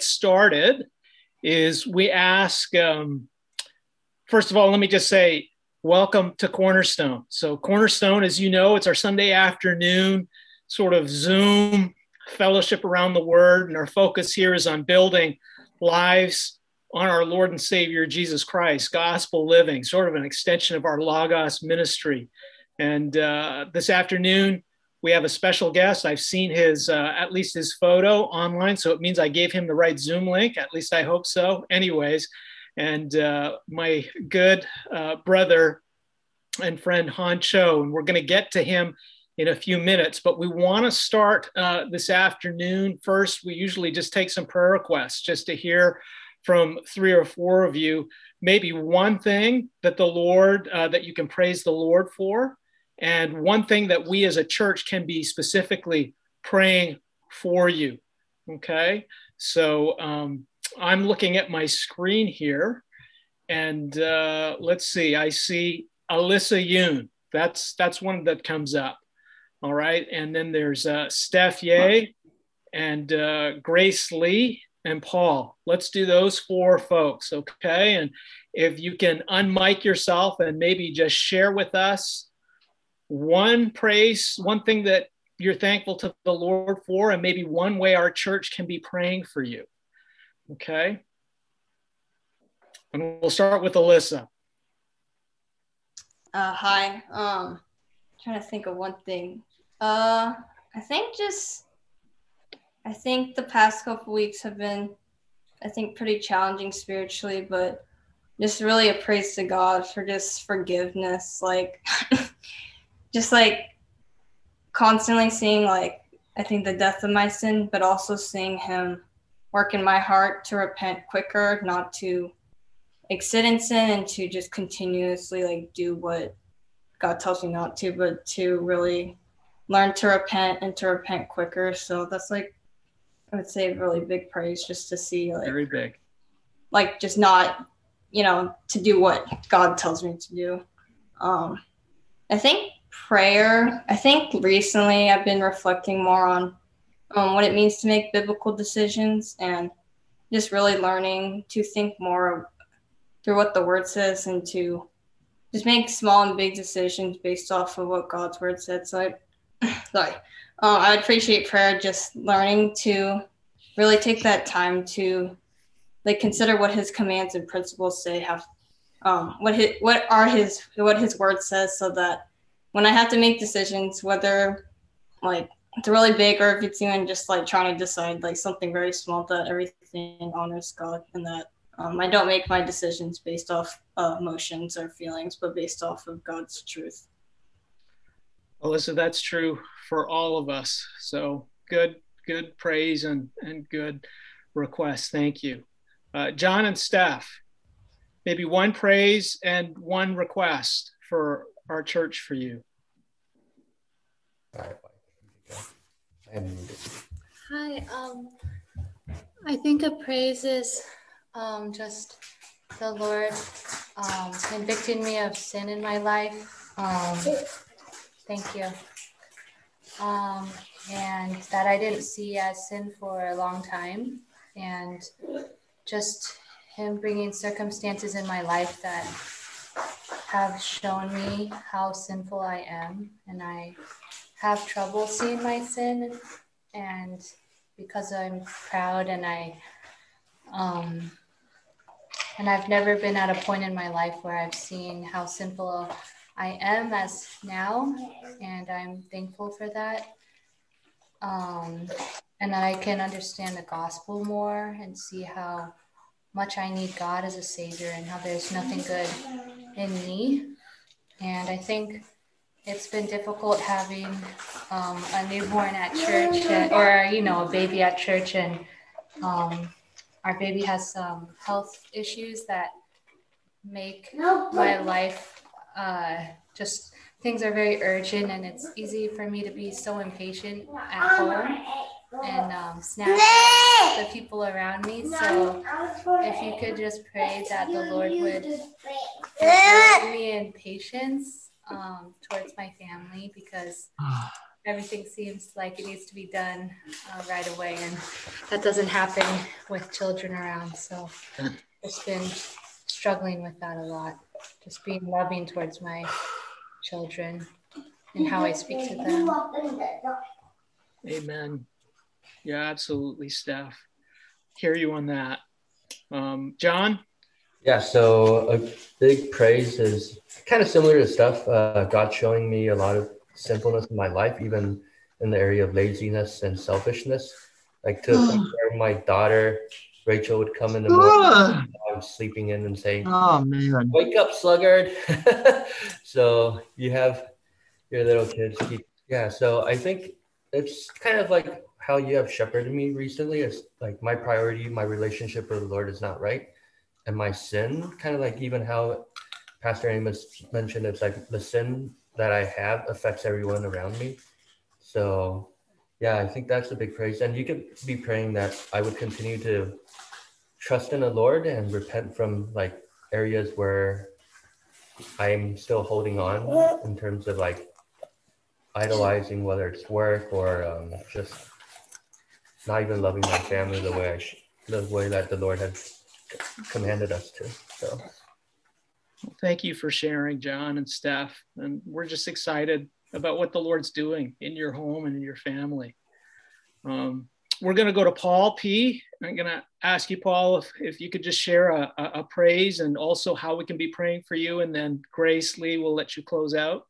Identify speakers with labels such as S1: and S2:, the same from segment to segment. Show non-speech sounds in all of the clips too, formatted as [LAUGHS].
S1: started is we ask, um, first of all, let me just say, welcome to Cornerstone. So, Cornerstone, as you know, it's our Sunday afternoon sort of Zoom fellowship around the Word, and our focus here is on building lives on our Lord and Savior Jesus Christ, gospel living, sort of an extension of our Logos ministry. And uh, this afternoon, we have a special guest. I've seen his, uh, at least his photo online, so it means I gave him the right Zoom link. At least I hope so. Anyways, and uh, my good uh, brother and friend Han Cho, and we're going to get to him in a few minutes. But we want to start uh, this afternoon. First, we usually just take some prayer requests just to hear from three or four of you, maybe one thing that the Lord, uh, that you can praise the Lord for, and one thing that we as a church can be specifically praying for you. Okay. So um, I'm looking at my screen here, and uh, let's see, I see Alyssa Yoon. That's that's one that comes up. All right, and then there's uh, Steph Ye and uh, Grace Lee and Paul. Let's do those four folks, okay? And if you can unmic yourself and maybe just share with us one praise, one thing that you're thankful to the Lord for, and maybe one way our church can be praying for you. Okay. And we'll start with Alyssa.
S2: Uh, hi. Um, trying to think of one thing. Uh, I think just, I think the past couple weeks have been, I think, pretty challenging spiritually, but just really a praise to God for just forgiveness. Like, [LAUGHS] just like constantly seeing like I think the death of my sin, but also seeing him work in my heart to repent quicker, not to sit in sin and to just continuously like do what God tells me not to, but to really learn to repent and to repent quicker. So that's like I would say really big praise just to see like
S1: very big.
S2: Like just not, you know, to do what God tells me to do. Um I think prayer. I think recently I've been reflecting more on um, what it means to make biblical decisions and just really learning to think more through what the word says and to just make small and big decisions based off of what God's word said. So I, [LAUGHS] sorry, uh, I appreciate prayer just learning to really take that time to like consider what His commands and principles say. Have um, what his what are His what His word says, so that when I have to make decisions, whether like it's really big or if it's even just like trying to decide like something very small, that everything honors God and that um, I don't make my decisions based off uh, emotions or feelings, but based off of God's truth.
S1: Alyssa, that's true for all of us. So good, good praise and, and good request. Thank you. Uh, John and Steph, maybe one praise and one request for our church for you?
S3: Hi. Um, I think a praise is um, just the Lord um, convicting me of sin in my life. Um, thank you. Um, and that I didn't see as sin for a long time. And just Him bringing circumstances in my life that have shown me how sinful I am, and I have trouble seeing my sin. And because I'm proud and I, um, and I've never been at a point in my life where I've seen how sinful I am as now, and I'm thankful for that. Um, and I can understand the gospel more and see how much I need God as a savior and how there's nothing good in me. And I think it's been difficult having um, a newborn at church and, or, you know, a baby at church. And um, our baby has some health issues that make my life uh, just things are very urgent and it's easy for me to be so impatient at home and um, snap the people around me. So if you could just pray that the Lord would give me in patience um, towards my family because [SIGHS] everything seems like it needs to be done uh, right away, and that doesn't happen with children around. So, just been struggling with that a lot. Just being loving towards my children and how I speak to them.
S1: Amen. Yeah, absolutely, Steph. Hear you on that. Um, John?
S4: Yeah, so a big praise is kind of similar to Steph. Uh, God showing me a lot of simpleness in my life, even in the area of laziness and selfishness. Like to compare my daughter, Rachel would come in the morning, I'm sleeping in and say,
S5: "Oh man,
S4: wake up, sluggard!" [LAUGHS] so you have your little kids. Yeah, so I think it's kind of like how you have shepherded me recently. is like my priority, my relationship with the Lord is not right and my sin, kind of like even how Pastor Amos mentioned, it's like the sin that I have affects everyone around me. So, yeah, I think that's a big praise. And you could be praying that I would continue to trust in the Lord and repent from like areas where I'm still holding on in terms of like idolizing, whether it's work or um, just not even loving my family the way I sh- the way that the Lord has commanded us to. So.
S1: Well, thank you for sharing, John and Steph. And we're just excited about what the Lord's doing in your home and in your family. Um, we're going to go to Paul P. I'm going to ask you, Paul, if, if you could just share a, a, a, praise and also how we can be praying for you. And then Grace Lee will let you close out.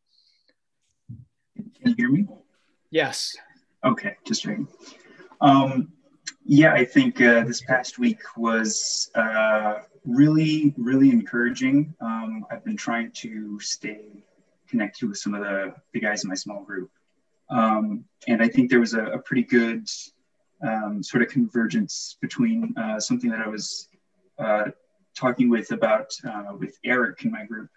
S6: Can you hear me?
S1: Yes.
S6: Okay, just right. Um, yeah, I think uh, this past week was uh, really, really encouraging. Um, I've been trying to stay connected with some of the, the guys in my small group. Um, and I think there was a, a pretty good um, sort of convergence between uh, something that I was uh, talking with about uh, with Eric in my group,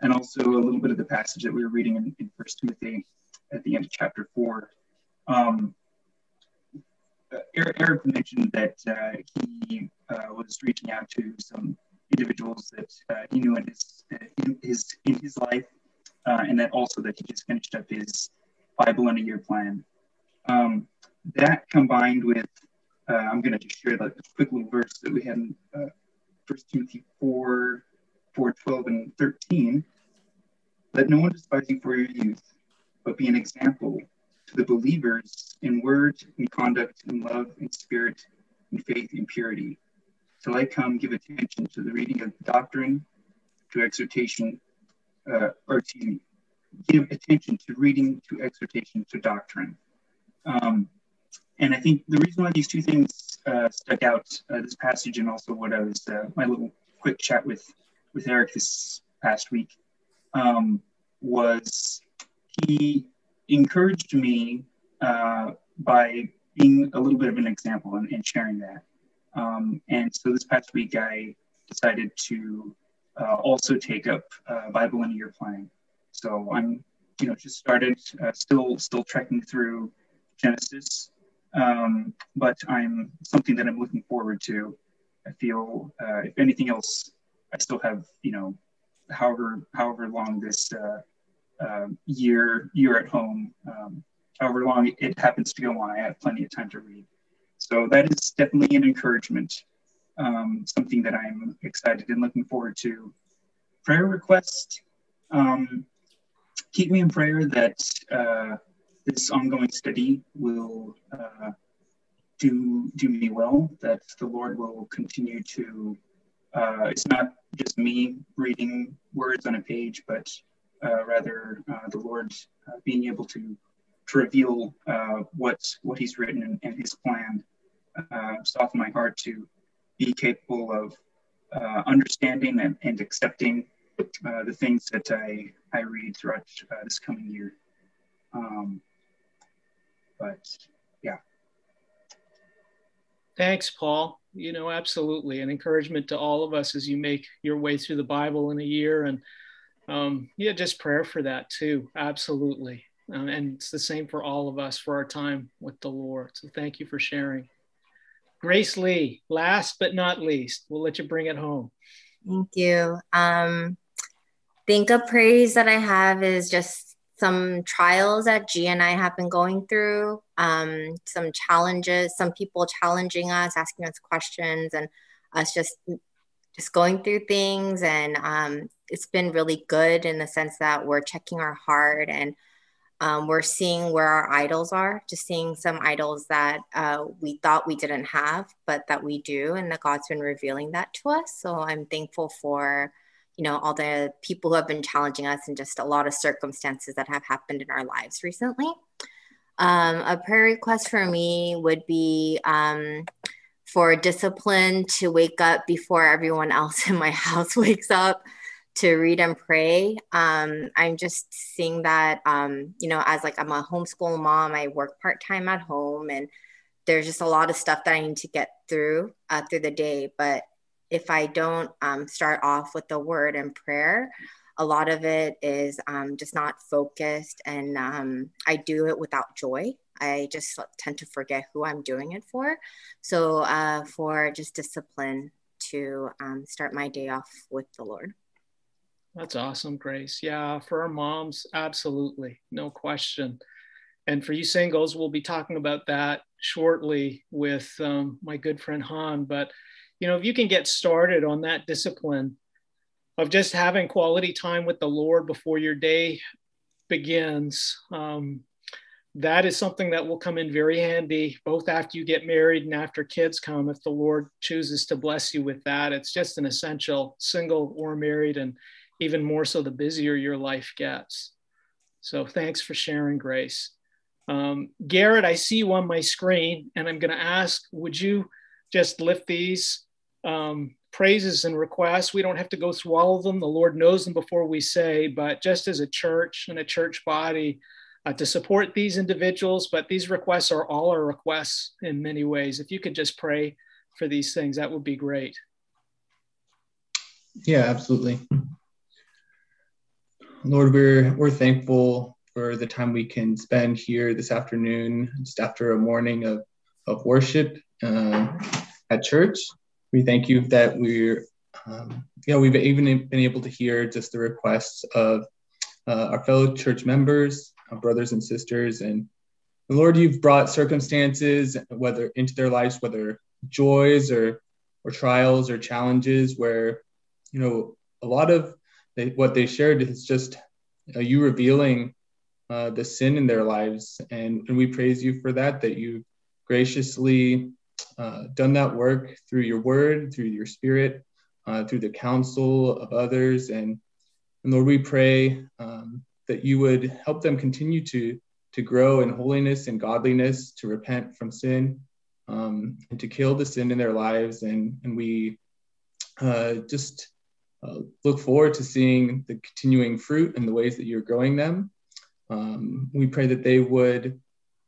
S6: and also a little bit of the passage that we were reading in, in First Timothy at the end of chapter four. Um, Eric, Eric, mentioned that uh, he uh, was reaching out to some individuals that uh, he knew in his in his in his life, uh, and that also that he just finished up his Bible in a year plan. Um, that combined with uh, I'm going to just share like a quick little verse that we had in First Timothy 4, 4, 12, and 13. Let no one despise you for your youth, but be an example to the believers in word, in conduct, in love, in spirit, in faith, in purity. Till I come, give attention to the reading of doctrine, to exhortation, uh, or to give attention to reading, to exhortation, to doctrine. Um, and I think the reason why these two things uh, stuck out, uh, this passage and also what I was, uh, my little quick chat with, with Eric this past week, um, was he encouraged me uh, by being a little bit of an example and, and sharing that. Um, and so this past week, I decided to uh, also take up uh, Bible in a year plan. So I'm, you know, just started, uh, still still trekking through Genesis, um, but I'm something that I'm looking forward to. I feel, uh, if anything else, I still have, you know, however however long this uh, year year at home, um, however long it happens to go on. I have plenty of time to read. So that is definitely an encouragement, um, something that I'm excited and looking forward to. Prayer request. Um, keep me in prayer that uh, this ongoing study will uh, do do me well. That the Lord will continue to. Uh, it's not just me reading words on a page, but rather uh, the Lord uh, being able to to reveal what what He's written and, and His plan, soften my heart to be capable of understanding and, and accepting the things that I I read throughout this coming year. Um, but yeah.
S1: Thanks, Paul. You know, absolutely. An encouragement to all of us as you make your way through the Bible in a year and um, yeah, just prayer for that too. Absolutely. Um, and it's the same for all of us for our time with the Lord. So thank you for sharing. Grace Lee, last but not least, we'll let you bring it home.
S7: Thank you. Um, think a praise that I have is just
S5: some trials that G and I have been going through, um, some challenges, some people challenging us, asking us questions, and us just just going through things. And um, it's been really good in the sense that we're checking our heart and um, we're seeing where our idols are, just seeing some idols that uh, we thought we didn't have, but that we do, and that God's been revealing that to us. So I'm thankful for, you know, all the people who have been challenging us and just a lot of circumstances that have happened in our lives recently. Um, a prayer request for me would be um, for discipline to wake up before everyone else [LAUGHS] in my house wakes up to read and pray. Um, I'm just seeing that, um, you know, as like I'm a homeschool mom, I work part time at home, and there's just a lot of stuff that I need to get through uh, through the day. But if I don't um, start off with the word and prayer, a lot of it is um, just not focused, and um, I do it without joy. I just tend to forget who I'm doing it for. So, uh, for just discipline to um, start my day off with the Lord.
S1: That's awesome, Grace. Yeah, for our moms, absolutely, no question. And for you singles, we'll be talking about that shortly with um, my good friend Han. But, you know, if you can get started on that discipline of just having quality time with the Lord before your day begins, um, that is something that will come in very handy both after you get married and after kids come if the lord chooses to bless you with that it's just an essential single or married and even more so the busier your life gets. So thanks for sharing, Grace. Um, Garrett, I see you on my screen, and I'm going to ask would you just lift these um, praises and requests? We don't have to go through all of them. The Lord knows them before we say, but just as a church and a church body, uh, to support these individuals, but these requests are all our requests in many ways. If you could just pray for these things, that would be great.
S7: Yeah, absolutely. Lord, we're we're thankful for the time we can spend here this afternoon, just after a morning of of worship uh, at church. We thank you that we're, um, know, we've even been able to hear just the requests of uh, our fellow church members, brothers and sisters, and Lord, you've brought circumstances, whether into their lives, whether joys or or trials or challenges, where you know a lot of they, what they shared is just uh, you revealing uh, the sin in their lives. And, and we praise you for that, that you graciously uh, done that work through your word, through your spirit, uh, through the counsel of others. And, and Lord, we pray um, that you would help them continue to, to grow in holiness and godliness, to repent from sin, um, and to kill the sin in their lives. And, and we uh, just uh, look forward to seeing the continuing fruit and the ways that you're growing them. Um, we pray that they would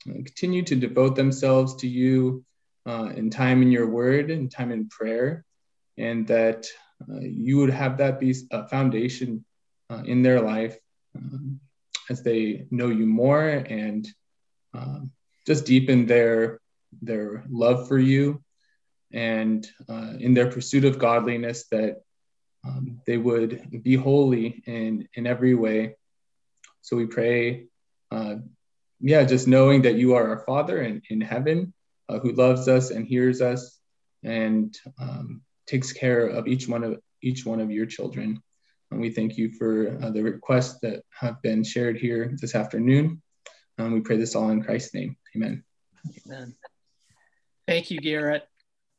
S7: uh, continue to devote themselves to you uh, in time in your word and time in prayer, and that uh, you would have that be a foundation uh, in their life um, as they know you more and um, just deepen their their love for you and uh, in their pursuit of godliness that um, they would be holy in in every way. So we pray, uh, yeah, just knowing that you are our Father in, in heaven, uh, who loves us and hears us, and um, takes care of each one of each one of your children. And we thank you for uh, the requests that have been shared here this afternoon. Um, we pray this all in Christ's name. Amen.
S1: Amen. Thank you, Garrett.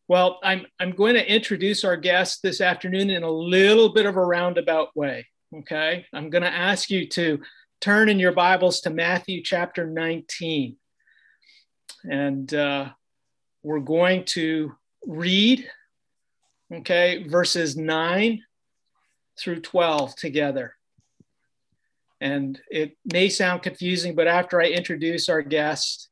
S1: Well, I'm, I'm going to introduce our guest this afternoon in a little bit of a roundabout way. Okay. I'm going to ask you to turn in your Bibles to Matthew chapter 19. And uh, we're going to read, okay, verses 9 through 12 together. And it may sound confusing, but after I introduce our guest,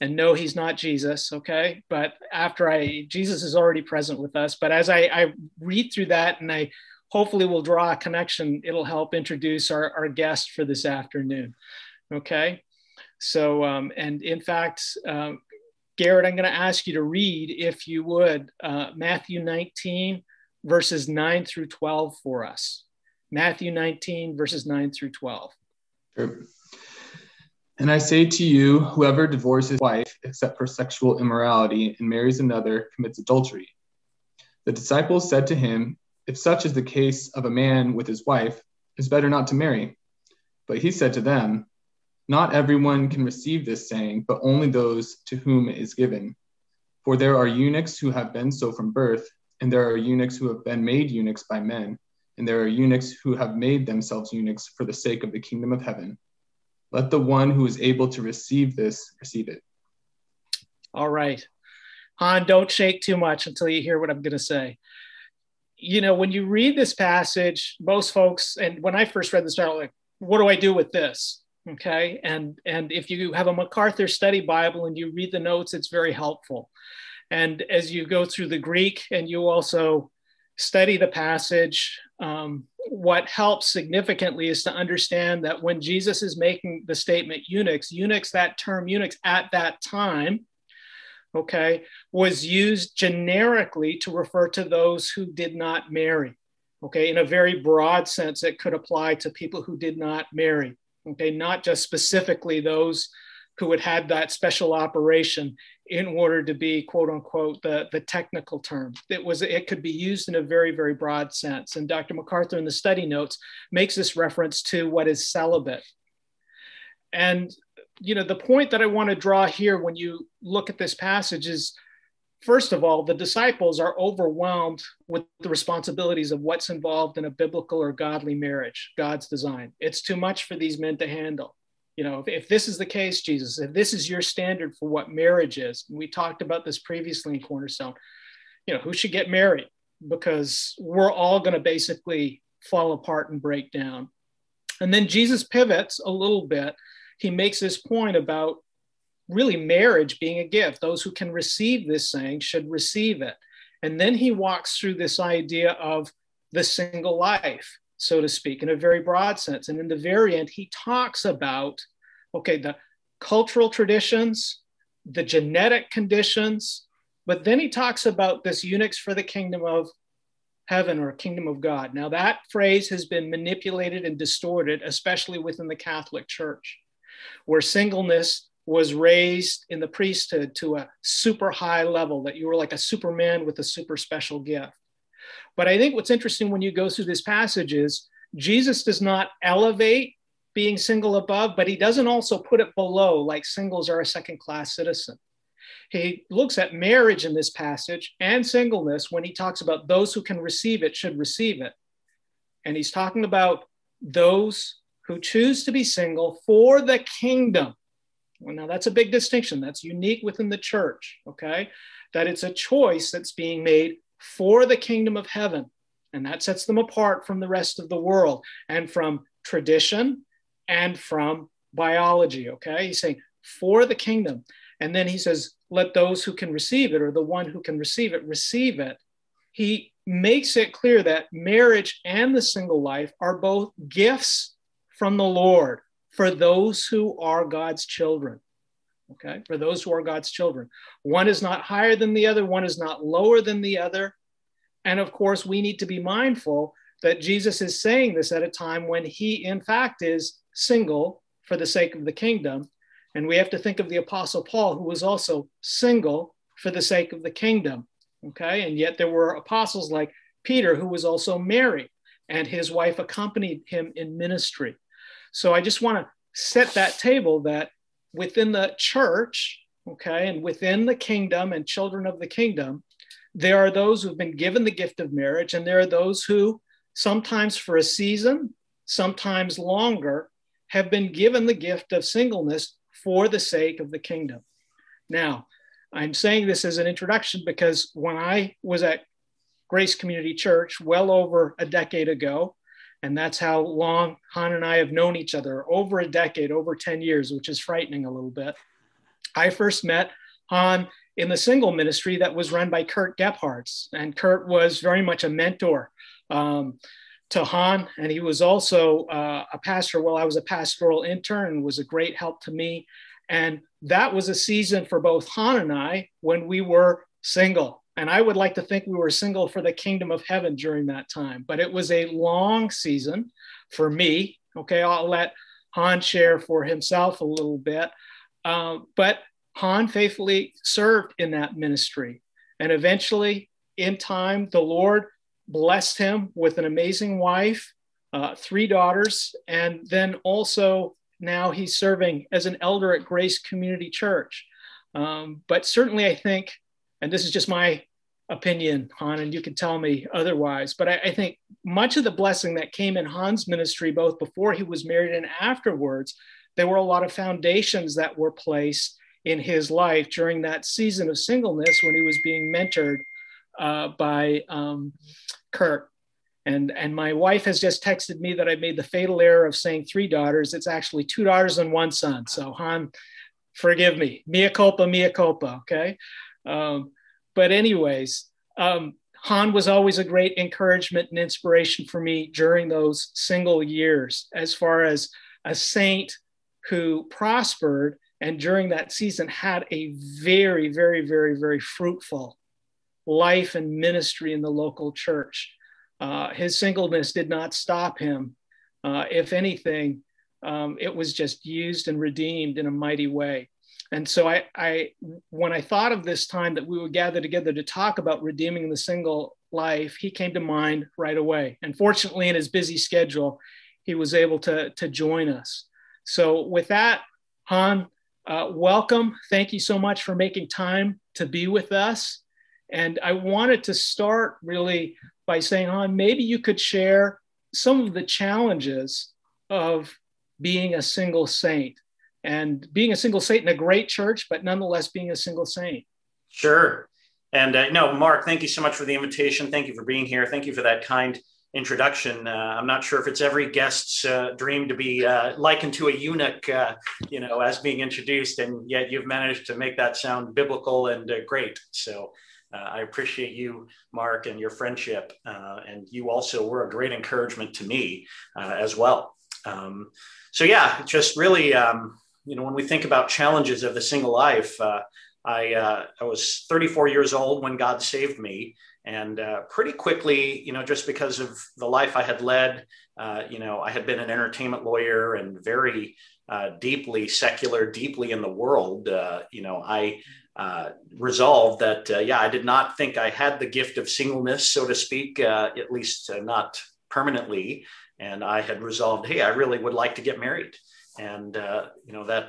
S1: and no, he's not Jesus, okay? But after I, Jesus is already present with us. But as I, I read through that and I hopefully will draw a connection, it'll help introduce our, our guest for this afternoon, okay? So, um, and in fact, um, Garrett, I'm going to ask you to read, if you would, uh, Matthew 19, verses 9 through 12 for us. Matthew 19, verses 9 through 12.
S7: Sure. And I say to you, whoever divorces his wife except for sexual immorality and marries another commits adultery. The disciples said to him, If such is the case of a man with his wife, it's better not to marry. But he said to them, Not everyone can receive this saying, but only those to whom it is given. For there are eunuchs who have been so from birth, and there are eunuchs who have been made eunuchs by men, and there are eunuchs who have made themselves eunuchs for the sake of the kingdom of heaven. Let the one who is able to receive this receive it.
S1: All right. Han, don't shake too much until you hear what I'm going to say. You know, when you read this passage, most folks, and when I first read this, I was like, what do I do with this? Okay. And and if you have a MacArthur study Bible and you read the notes, it's very helpful. And as you go through the Greek and you also study the passage, um, what helps significantly is to understand that when Jesus is making the statement eunuchs, eunuchs, that term eunuchs at that time, okay, was used generically to refer to those who did not marry. Okay, in a very broad sense, it could apply to people who did not marry. Okay, not just specifically those who had had that special operation in order to be quote unquote the, the technical term. It was it could be used in a very very broad sense. And dr macarthur in the study notes makes this reference to what is celibate. And you know the point that i want to draw here when you look at this passage is first of all the disciples are overwhelmed with the responsibilities of what's involved in a biblical or godly marriage god's design. It's too much for these men to handle you know if, if, this is the case jesus if this is your standard for what marriage is we talked about this previously in cornerstone you know who should get married? Because we're all going to basically fall apart and break down. And then jesus pivots a little bit. He makes this point about really marriage being a gift. Those who can receive this saying should receive it. And then he walks through this idea of the single life so to speak, in a very broad sense. And in the very end, he talks about, okay, the cultural traditions, the genetic conditions, but then he talks about this eunuchs for the kingdom of heaven or kingdom of God. Now, that phrase has been manipulated and distorted, especially within the Catholic Church, where singleness was raised in the priesthood to a super high level, that you were like a superman with a super special gift. But I think what's interesting when you go through this passage is Jesus does not elevate being single above, but he doesn't also put it below, like singles are a second class citizen. He looks at marriage in this passage and singleness when he talks about those who can receive it should receive it. And he's talking about those who choose to be single for the kingdom. Well, now that's a big distinction. That's unique within the church, okay? That it's a choice that's being made for the kingdom of heaven. And that sets them apart from the rest of the world and from tradition and from biology. Okay. He's saying for the kingdom. And then he says, let those who can receive it or the one who can receive it receive it. He makes it clear that marriage and the single life are both gifts from the Lord for those who are God's children okay, for those who are God's children. One is not higher than the other, one is not lower than the other. And of course, we need to be mindful that Jesus is saying this at a time when he, in fact, is single for the sake of the kingdom. And we have to think of the Apostle Paul, who was also single for the sake of the kingdom. Okay. And yet there were apostles like Peter, who was also married, and his wife accompanied him in ministry. So I just want to set that table that within the church, okay, and within the kingdom and children of the kingdom, there are those who've been given the gift of marriage, and there are those who, sometimes for a season, sometimes longer, have been given the gift of singleness for the sake of the kingdom. Now, I'm saying this as an introduction because when I was at Grace Community Church well over a decade ago, and that's how long Han and I have known each other over a decade, over 10 years, which is frightening a little bit. I first met Han in the single ministry that was run by Kurt Gebhards. And Kurt was very much a mentor um, to Han. And he was also uh, a pastor while I was a pastoral intern and was a great help to me. And that was a season for both Han and I when we were single. And I would like to think we were single for the kingdom of heaven during that time. But it was a long season for me. Okay, I'll let Han share for himself a little bit. Um, but Han faithfully served in that ministry. And eventually, in time, the Lord blessed him with an amazing wife, uh, three daughters, and then also now he's serving as an elder at Grace Community Church. Um, but certainly, I think, and this is just my opinion, Han, and you can tell me otherwise, but I, I think much of the blessing that came in Han's ministry, both before he was married and afterwards, there were a lot of foundations that were placed in his life during that season of singleness when he was being mentored uh, by um, Kurt. And, and my wife has just texted me that I made the fatal error of saying three daughters. It's actually two daughters and one son. So, Han, forgive me. Mea culpa, mea culpa. Okay. Um, but, anyways, um, Han was always a great encouragement and inspiration for me during those single years, as far as a saint who prospered and during that season had a very, very, very, very fruitful life and ministry in the local church. Uh, his singleness did not stop him. Uh, if anything, um, it was just used and redeemed in a mighty way. And so I, I, when I thought of this time that we would gather together to talk about redeeming the single life, he came to mind right away. And fortunately, in his busy schedule, he was able to, to join us. So with that, Han, uh, welcome. Thank you so much for making time to be with us. And I wanted to start really by saying, Han, maybe you could share some of the challenges of being a single saint and being a single saint in a great church, but nonetheless being a single saint.
S8: Sure. And uh, no, Mark, thank you so much for the invitation. Thank you for being here. Thank you for that kind introduction. Uh, I'm not sure if it's every guest's uh, dream to be uh, likened to a eunuch, uh, you know, as being introduced, and yet you've managed to make that sound biblical and uh, great. So I appreciate you, Mark, and your friendship, and you also were a great encouragement to me as well. Um, so yeah, just really, um, you know, when we think about challenges of the single life. I, I was 34 years old when God saved me, and uh, pretty quickly, you know, just because of the life I had led, uh, you know, I had been an entertainment lawyer and very uh, deeply secular, deeply in the world. Uh, you know, I uh, resolved that, uh, yeah, I did not think I had the gift of singleness, so to speak, at least not permanently. And I had resolved, hey, I really would like to get married. And, you know, that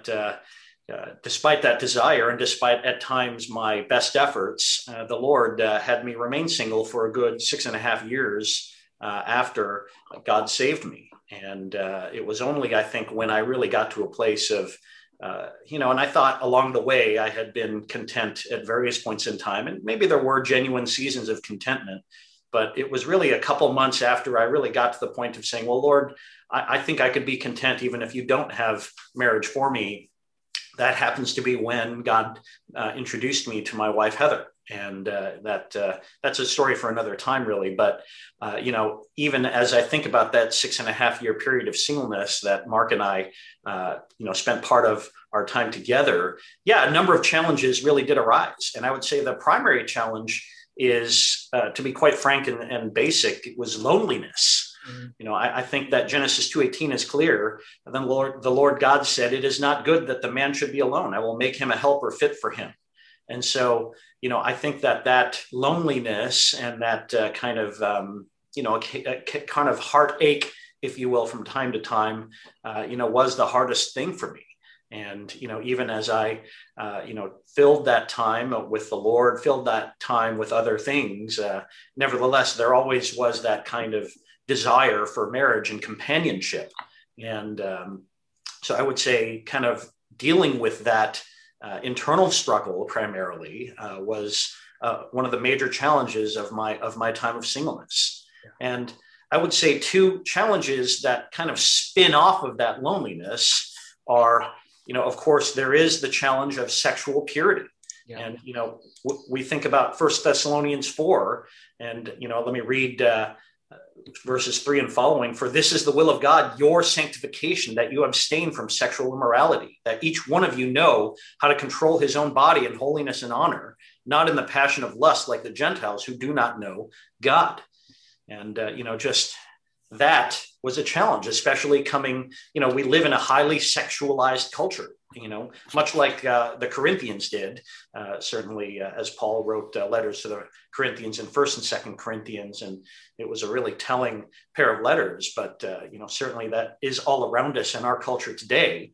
S8: uh, despite that desire and despite at times my best efforts, uh, the Lord uh, had me remain single for a good six and a half years uh, after God saved me. And uh, it was only, I think, when I really got to a place of, you know, and I thought along the way I had been content at various points in time, and maybe there were genuine seasons of contentment. But it was really a couple months after I really got to the point of saying, Well, Lord, I, I think I could be content even if you don't have marriage for me. That happens to be when God uh, introduced me to my wife Heather, and uh, that uh, that's a story for another time, really. But uh, you know, even as I think about that six and a half year period of singleness that Mark and I, uh, you know, spent part of our time together, yeah, a number of challenges really did arise, and I would say the primary challenge is, uh, to be quite frank and, and basic, it was loneliness. Mm-hmm. You know, I, I, think that Genesis 2.18 is clear. And then Lord, the Lord God said, it is not good that the man should be alone. I will make him a helper fit for him. And so, you know, I think that that loneliness and that uh, kind of, um, you know, a, a, kind of heartache, if you will, from time to time, uh, you know, was the hardest thing for me. And, you know, even as I, uh, you know, filled that time with the Lord, filled that time with other things, uh, nevertheless, there always was that kind of desire for marriage and companionship. And um, so I would say, kind of dealing with that uh, internal struggle primarily uh, was uh, one of the major challenges of my of my time of singleness. And I would say two challenges that kind of spin off of that loneliness are, you know, of course, there is the challenge of sexual purity. Yeah. And you know, w- we think about First Thessalonians four, and you know, let me read uh, verses three and following for this is the will of god your sanctification that you abstain from sexual immorality that each one of you know how to control his own body in holiness and honor not in the passion of lust like the gentiles who do not know god and uh, you know just that was a challenge, especially coming, you know, we live in a highly sexualized culture, you know, much like uh, the Corinthians did. Uh, certainly, uh, as Paul wrote uh, letters to the Corinthians in First and Second Corinthians, and it was a really telling pair of letters. But uh, you know, certainly that is all around us in our culture today.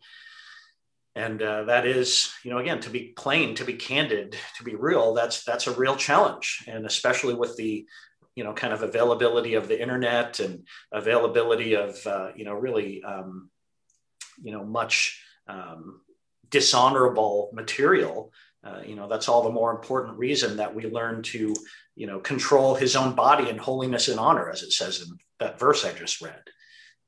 S8: And uh, that is, you know, again, to be plain, to be candid, to be real. That's that's a real challenge, and especially with the you know kind of availability of the internet and availability of uh, you know really um, you know much um, dishonorable material uh, you know that's all the more important reason that we learn to you know control his own body in holiness and honor as it says in that verse i just read.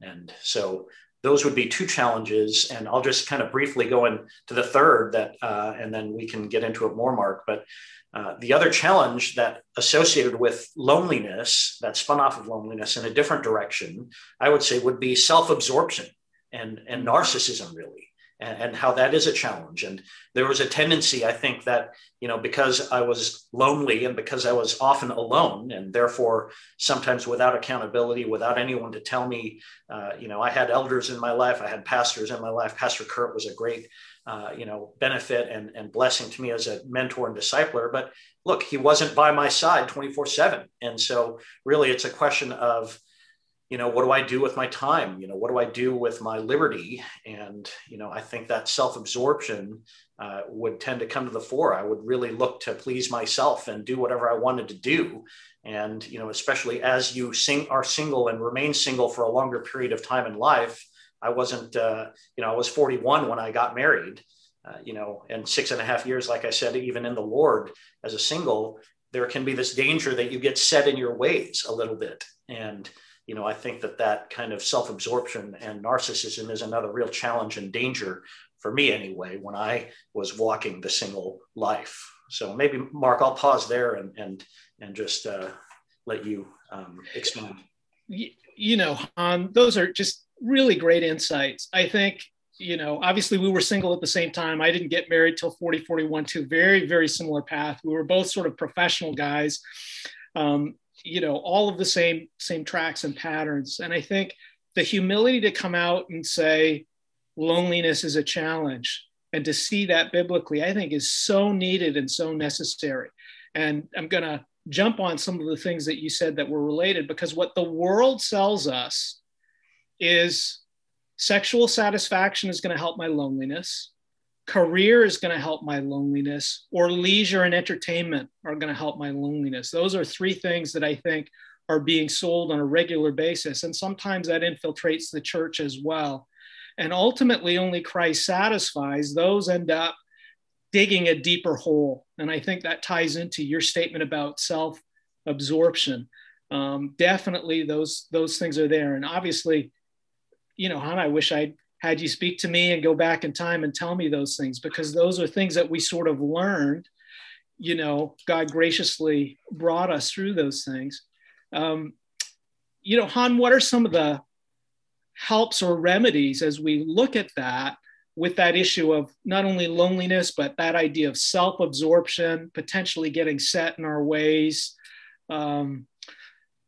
S8: And so those would be two challenges. And i'll just kind of briefly go into the third that uh, and then we can get into it more mark. But uh, the other challenge that associated with loneliness, that spun off of loneliness in a different direction, I would say would be self absorption and, and narcissism, really, and, and, how that is a challenge. And there was a tendency, I think, that, you know, because I was lonely and because I was often alone and therefore sometimes without accountability, without anyone to tell me, uh, you know, I had elders in my life, I had pastors in my life. Pastor Kurt was a great uh, you know, benefit and, and blessing to me as a mentor and discipler. But look, he wasn't by my side 24 seven. And so really it's a question of, you know, what do I do with my time? You know, what do I do with my liberty? And, you know, I think that self-absorption uh, would tend to come to the fore. I would really look to please myself and do whatever I wanted to do. And, you know, especially as you sing, are single and remain single for a longer period of time in life, I wasn't, uh, you know, I was 41 when I got married, uh, you know, and six and a half years, like I said, even in the Lord as a single, there can be this danger that you get set in your ways a little bit. And, you know, I think that that kind of self absorption and narcissism is another real challenge and danger for me anyway, when I was walking the single life. So maybe Mark, I'll pause there and, and, and just uh, let you um, explain.
S1: You, you know, um, those are just really great insights. I think, you know, obviously we were single at the same time. I didn't get married till 40, 41, too. Very, very similar path. We were both sort of professional guys. Um, you know, all of the same same tracks and patterns. And I think the humility to come out and say loneliness is a challenge and to see that biblically, I think is so needed and so necessary. And I'm going to jump on some of the things that you said that were related because what the world sells us is sexual satisfaction is going to help my loneliness. Career is going to help my loneliness or leisure and entertainment are going to help my loneliness. Those are three things that i think are being sold on a regular basis and sometimes that infiltrates the church as well. And ultimately only christ satisfies those end up digging a deeper hole. And i think that ties into your statement about self absorption um, definitely those those things are there. And obviously you know, Hannah, I wish I'd had you speak to me and go back in time and tell me those things because those are things that we sort of learned. You know, God graciously brought us through those things. Um, you know, Han, what are some of the helps or remedies as we look at that with that issue of not only loneliness, but that idea of self absorption, potentially getting set in our ways? Um,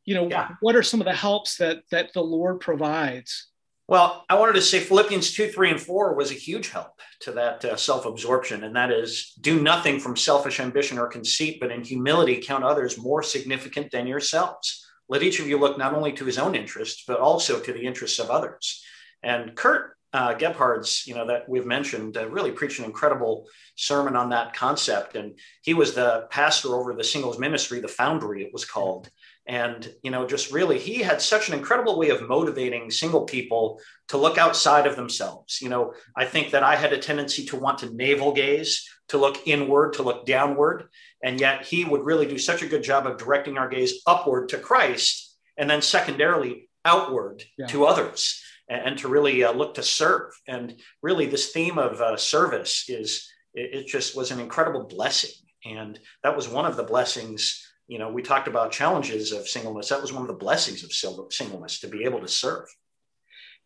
S1: you know, yeah. what are some of the helps that that the Lord provides?
S8: Well, I wanted to say Philippians 2, 3, and 4 was a huge help to that uh, self absorption. And that is do nothing from selfish ambition or conceit, but in humility count others more significant than yourselves. Let each of you look not only to his own interests, but also to the interests of others. And Kurt uh, Gebhards, you know, that we've mentioned, uh, really preached an incredible sermon on that concept. And he was the pastor over the singles ministry, the Foundry, it was called and you know just really he had such an incredible way of motivating single people to look outside of themselves. You know i think that i had a tendency to want to navel gaze to look inward to look downward. And yet he would really do such a good job of directing our gaze upward to christ and then secondarily outward yeah. to others and, and to really uh, look to serve. And really this theme of uh, service is it, it just was an incredible blessing. And that was one of the blessings you know, we talked about challenges of singleness. That was one of the blessings of singleness to be able to serve.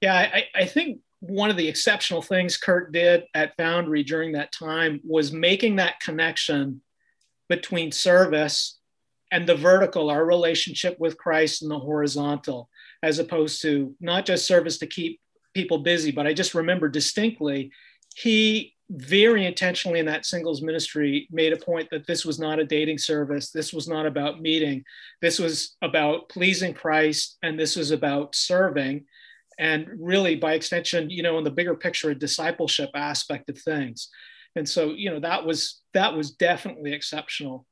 S1: Yeah, I, I think one of the exceptional things Kurt did at Foundry during that time was making that connection between service and the vertical, our relationship with Christ, and the horizontal, as opposed to not just service to keep people busy, but I just remember distinctly he very intentionally in that singles ministry made a point that this was not a dating service. This was not about meeting. This was about pleasing Christ and this was about serving. And really, by extension, you know, in the bigger picture, a discipleship aspect of things. And so, you know, that was that was definitely exceptional.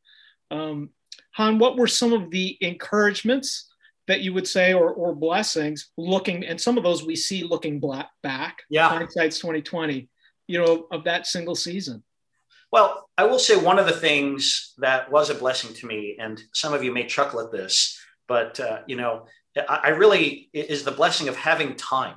S1: Um, Han, what were some of the encouragements that you would say or, or blessings looking and some of those we see looking black back
S8: yeah
S1: hindsight's 2020 you know, of that single season?
S8: Well, I will say one of the things that was a blessing to me, and some of you may chuckle at this, but uh, you know, I, I, really is the blessing of having time.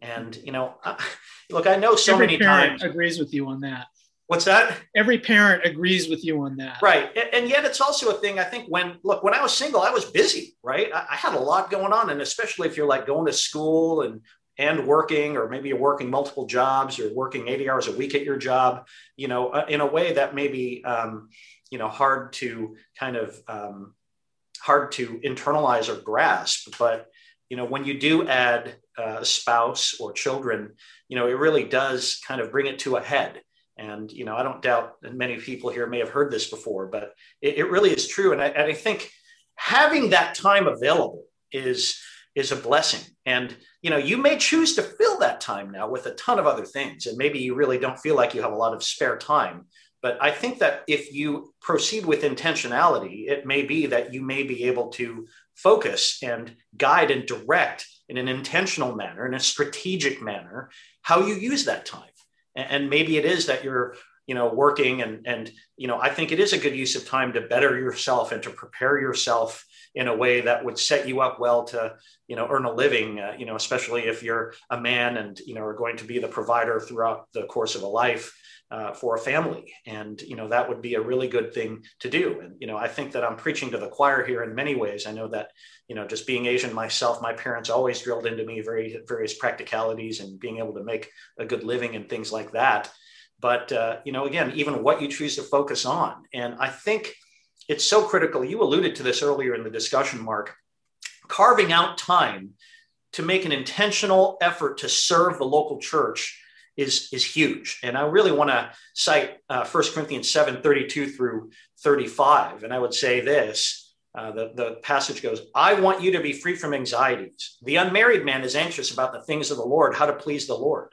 S8: And you know, I, [LAUGHS] look, I know so
S1: Every
S8: many
S1: parent
S8: times
S1: agrees with you on that.
S8: What's that?
S1: Every parent agrees with you on that.
S8: Right. And yet it's also a thing I think when, look, when I was single, I was busy, right? I had a lot going on. And especially if you're like going to school and and working, or maybe you're working multiple jobs, you're working 80 hours a week at your job, you know, uh, in a way that may be, um, you know, hard to kind of um, hard to internalize or grasp. But you know, when you do add uh, a spouse or children, you know, it really does kind of bring it to a head. And you know, I don't doubt that many people here may have heard this before, but it, it really is true. And I, and I think having that time available is is a blessing. And you know, you may choose to fill that time now with a ton of other things, and maybe you really don't feel like you have a lot of spare time. But I think that if you proceed with intentionality, it may be that you may be able to focus and guide and direct in an intentional manner, in a strategic manner, how you use that time. And maybe it is that you're you know working and and you know i think it is a good use of time to better yourself and to prepare yourself in a way that would set you up well to you know earn a living uh, you know especially if you're a man and you know are going to be the provider throughout the course of a life uh, for a family. And you know that would be a really good thing to do. And you know i think that i'm preaching to the choir here in many ways. I know that you know just being asian myself my parents always drilled into me very various practicalities and being able to make a good living and things like that but uh, you know again even what you choose to focus on and i think it's so critical you alluded to this earlier in the discussion mark carving out time to make an intentional effort to serve the local church is, is huge. And I really want to cite uh, 1 Corinthians 7 32 through 35. And I would say this uh, the, the passage goes, I want you to be free from anxieties. The unmarried man is anxious about the things of the Lord, how to please the Lord.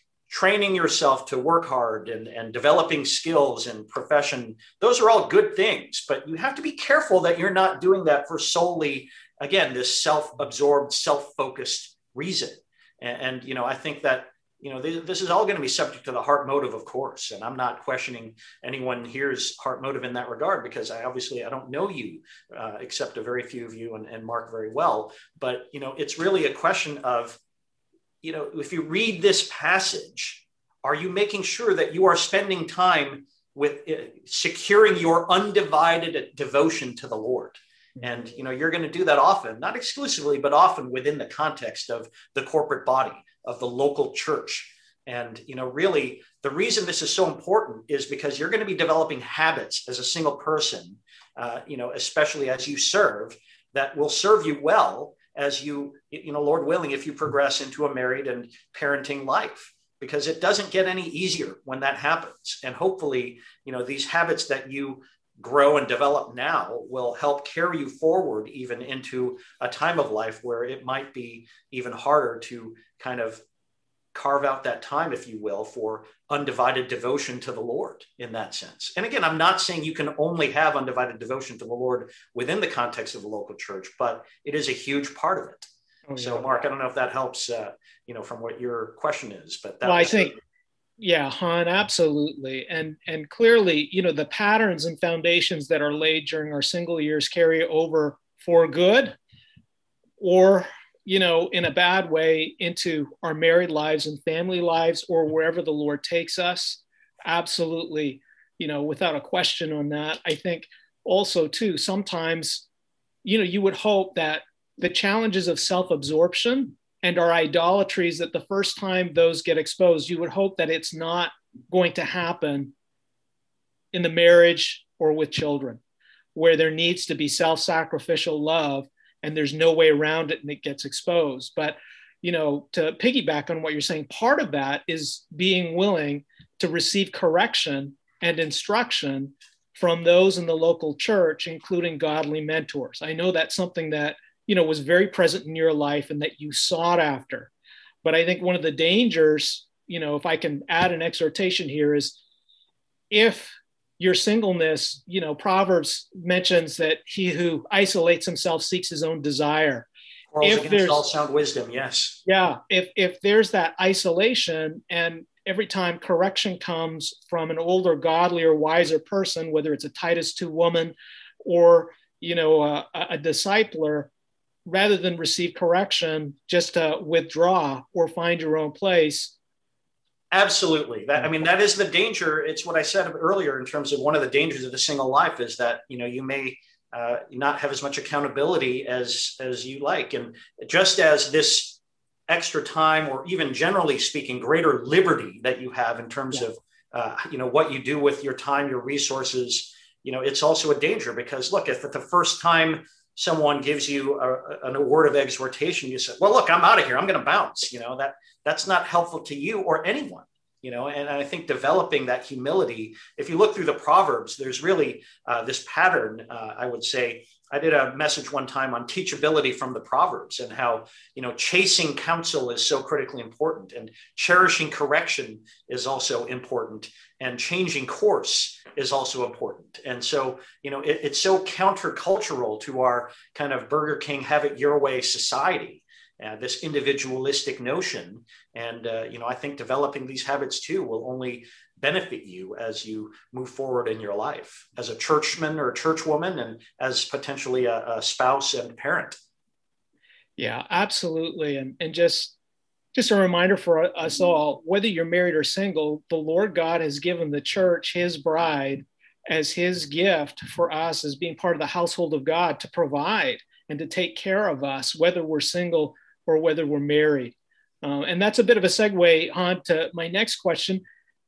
S8: training yourself to work hard and, and developing skills and profession, those are all good things, but you have to be careful that you're not doing that for solely, again, this self absorbed, self focused reason. And, and, you know, I think that you know this, this, is all going to be subject to the heart motive of course and i'm not questioning anyone here's heart motive in that regard because i obviously i don't know you uh, except a very few of you and, and mark very well but you know it's really a question of you know if you read this passage are you making sure that you are spending time with uh, securing your undivided devotion to the lord? And you know you're going to do that often not exclusively but often within the context of the corporate body of the local church. And you know really the reason this is so important is because you're going to be developing habits as a single person uh, you know especially as you serve that will serve you well as you you know lord willing if you progress into a married and parenting life because it doesn't get any easier when that happens. And hopefully you know these habits that you grow and develop now will help carry you forward even into a time of life where it might be even harder to kind of carve out that time, if you will, for undivided devotion to the Lord in that sense. And again, I'm not saying you can only have undivided devotion to the Lord within the context of a local church, but it is a huge part of it. Oh, yeah. So, Mark, I don't know if that helps, uh, you know, from what your question is, but
S1: well, I think yeah han absolutely and and clearly you know the patterns and foundations that are laid during our single years carry over for good or you know, in a bad way into our married lives and family lives or wherever the Lord takes us. Absolutely, you know, without a question on that. I think also, too, sometimes, you know, you would hope that the challenges of self absorption and our idolatries, that the first time those get exposed, you would hope that it's not going to happen in the marriage or with children, where there needs to be self sacrificial love and there's no way around it and it gets exposed. But, you know, to piggyback on what you're saying, part of that is being willing to receive correction and instruction from those in the local church, including godly mentors. I know that's something that, you know, was very present in your life and that you sought after. But I think one of the dangers, you know, if I can add an exhortation here, is if your singleness, you know, Proverbs mentions that he who isolates himself seeks his own desire.
S8: if there's all sound wisdom, yes.
S1: Yeah. If if there's that isolation and every time correction comes from an older, godlier, wiser person, whether it's a Titus 2 woman or you know a, a discipler, rather than receive correction, just to withdraw or find your own place,
S8: Absolutely. That I mean, that is the danger. It's what I said earlier in terms of one of the dangers of the single life is that you know you may uh, not have as much accountability as as you like, and just as this extra time, or even generally speaking, greater liberty that you have in terms yeah. of uh, you know what you do with your time, your resources. You know, it's also a danger because look, if at the first time someone gives you a, a, word of exhortation, you say, "Well, look, I'm out of here. I'm going to bounce." You know that that's not helpful to you or anyone you know and i think developing that humility if you look through the proverbs there's really uh, this pattern uh, i would say i did a message one time on teachability from the proverbs and how you know chasing counsel is so critically important and cherishing correction is also important and changing course is also important and so you know it, it's so countercultural to our kind of burger king have it your way society uh, this individualistic notion. And, uh, you know, I think developing these habits too will only benefit you as you move forward in your life as a churchman or a churchwoman and as potentially a, a spouse and parent.
S1: Yeah, absolutely. And, and just, just a reminder for us all, whether you're married or single, the Lord God has given the church, his bride, as his gift for us as being part of the household of God to provide and to take care of us, whether we're single or whether we're married. Uh, and that's a bit of a segue on to my next question.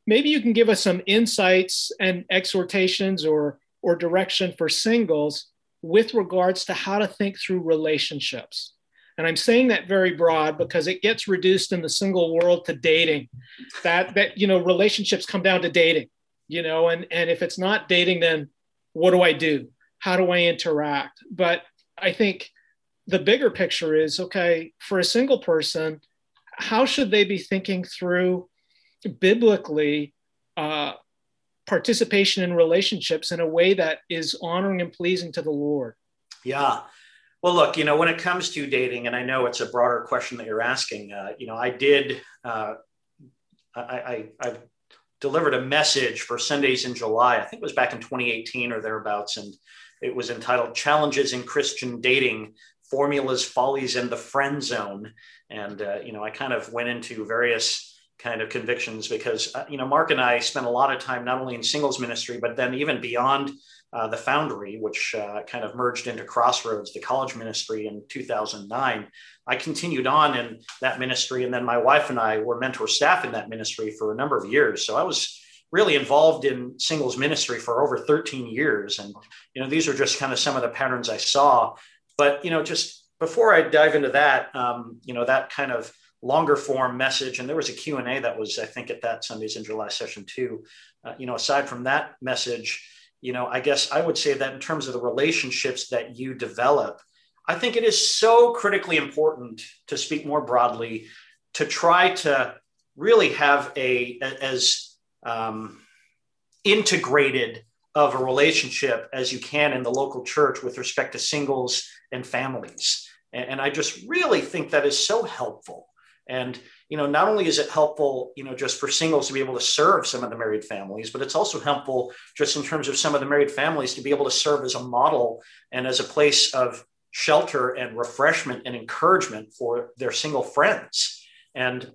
S1: Maybe you can give us some insights and exhortations or, or direction for singles with regards to how to think through relationships. And I'm saying that very broad because it gets reduced in the single world to dating. That that you know relationships come down to dating, you know, and and if it's not dating, then what do I do? How do I interact? But I think the bigger picture is okay for a single person how should they be thinking through biblically uh, participation in relationships in a way that is honoring and pleasing to the lord.
S8: Yeah. Well look you know when it comes to dating and i know it's a broader question that you're asking uh, you know i did uh, I, I, I delivered a message for sundays in july. I think it was back in 2018 or thereabouts and it was entitled challenges in christian dating formulas, follies, and the friend zone. And, uh, you know, I kind of went into various kind of convictions because, uh, you know, Mark and I spent a lot of time not only in singles ministry, but then even beyond uh, the Foundry, which uh, kind of merged into Crossroads, the college ministry in 2009. I continued on in that ministry. And then my wife and I were mentor staff in that ministry for a number of years. So I was really involved in singles ministry for over 13 years. And, you know, these are just kind of some of the patterns I saw but you know, just before I dive into that, um, you know, that kind of longer form message, and there was a Q and A that was, I think, at that Sundays in July session too. Uh, you know, aside from that message, you know, I guess I would say that in terms of the relationships that you develop, I think it is so critically important to speak more broadly to try to really have a as um, integrated of a relationship as you can in the local church with respect to singles and families. And, and I just really think that is so helpful. And you know, not only is it helpful, you know, just for singles to be able to serve some of the married families, but it's also helpful just in terms of some of the married families to be able to serve as a model and as a place of shelter and refreshment and encouragement for their single friends. And,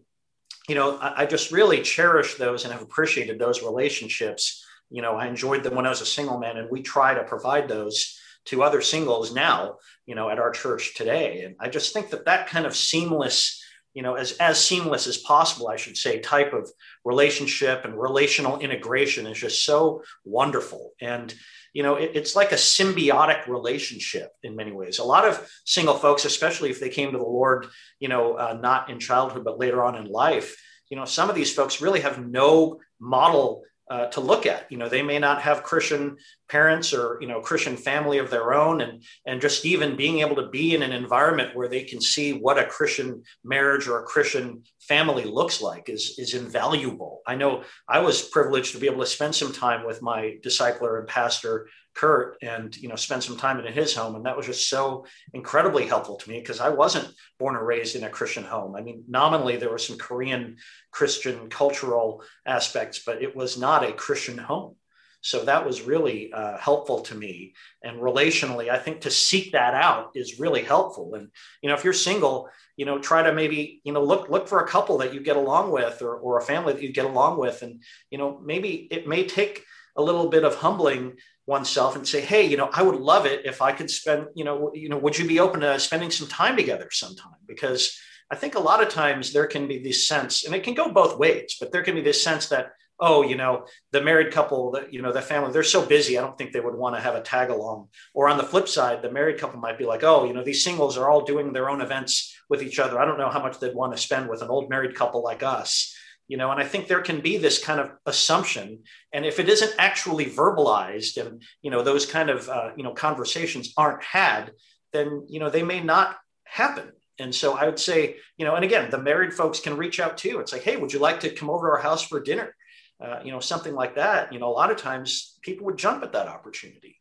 S8: you know, I, I just really cherish those and have appreciated those relationships. You know, I enjoyed them when I was a single man, and we try to provide those to other singles now, you know, at our church today. And I just think that that kind of seamless, you know, as, as seamless as possible, I should say, type of relationship and relational integration is just so wonderful. And, you know, it, it's like a symbiotic relationship in many ways. A lot of single folks, especially if they came to the Lord, you know, uh, not in childhood, but later on in life, you know, some of these folks really have no model uh, to look at. You know, they may not have Christian parents or you know Christian family of their own, and and just even being able to be in an environment where they can see what a Christian marriage or a Christian family looks like is is invaluable. I know I was privileged to be able to spend some time with my discipler and pastor Kurt and you know spend some time in his home and that was just so incredibly helpful to me because I wasn't born or raised in a Christian home. I mean nominally there were some Korean Christian cultural aspects but it was not a Christian home. So that was really uh, helpful to me and relationally I think to seek that out is really helpful and you know if you're single you know try to maybe you know look look for a couple that you get along with or, or a family that you get along with and you know maybe it may take a little bit of humbling oneself and say, hey, you know, I would love it if I could spend, you know, you know, would you be open to spending some time together sometime? Because I think a lot of times there can be this sense, and it can go both ways, but there can be this sense that, oh, you know, the married couple, that you know, the family, they're so busy, I don't think they would want to have a tag along. Or on the flip side, the married couple might be like, oh, you know, these singles are all doing their own events with each other. I don't know how much they'd want to spend with an old married couple like us you know and i think there can be this kind of assumption. And if it isn't actually verbalized and you know those kind of uh, you know conversations aren't had then you know they may not happen. And so i would say you know and again the married folks can reach out too. It's like hey would you like to come over to our house for dinner? Uh, you know something like that. You know a lot of times people would jump at that opportunity.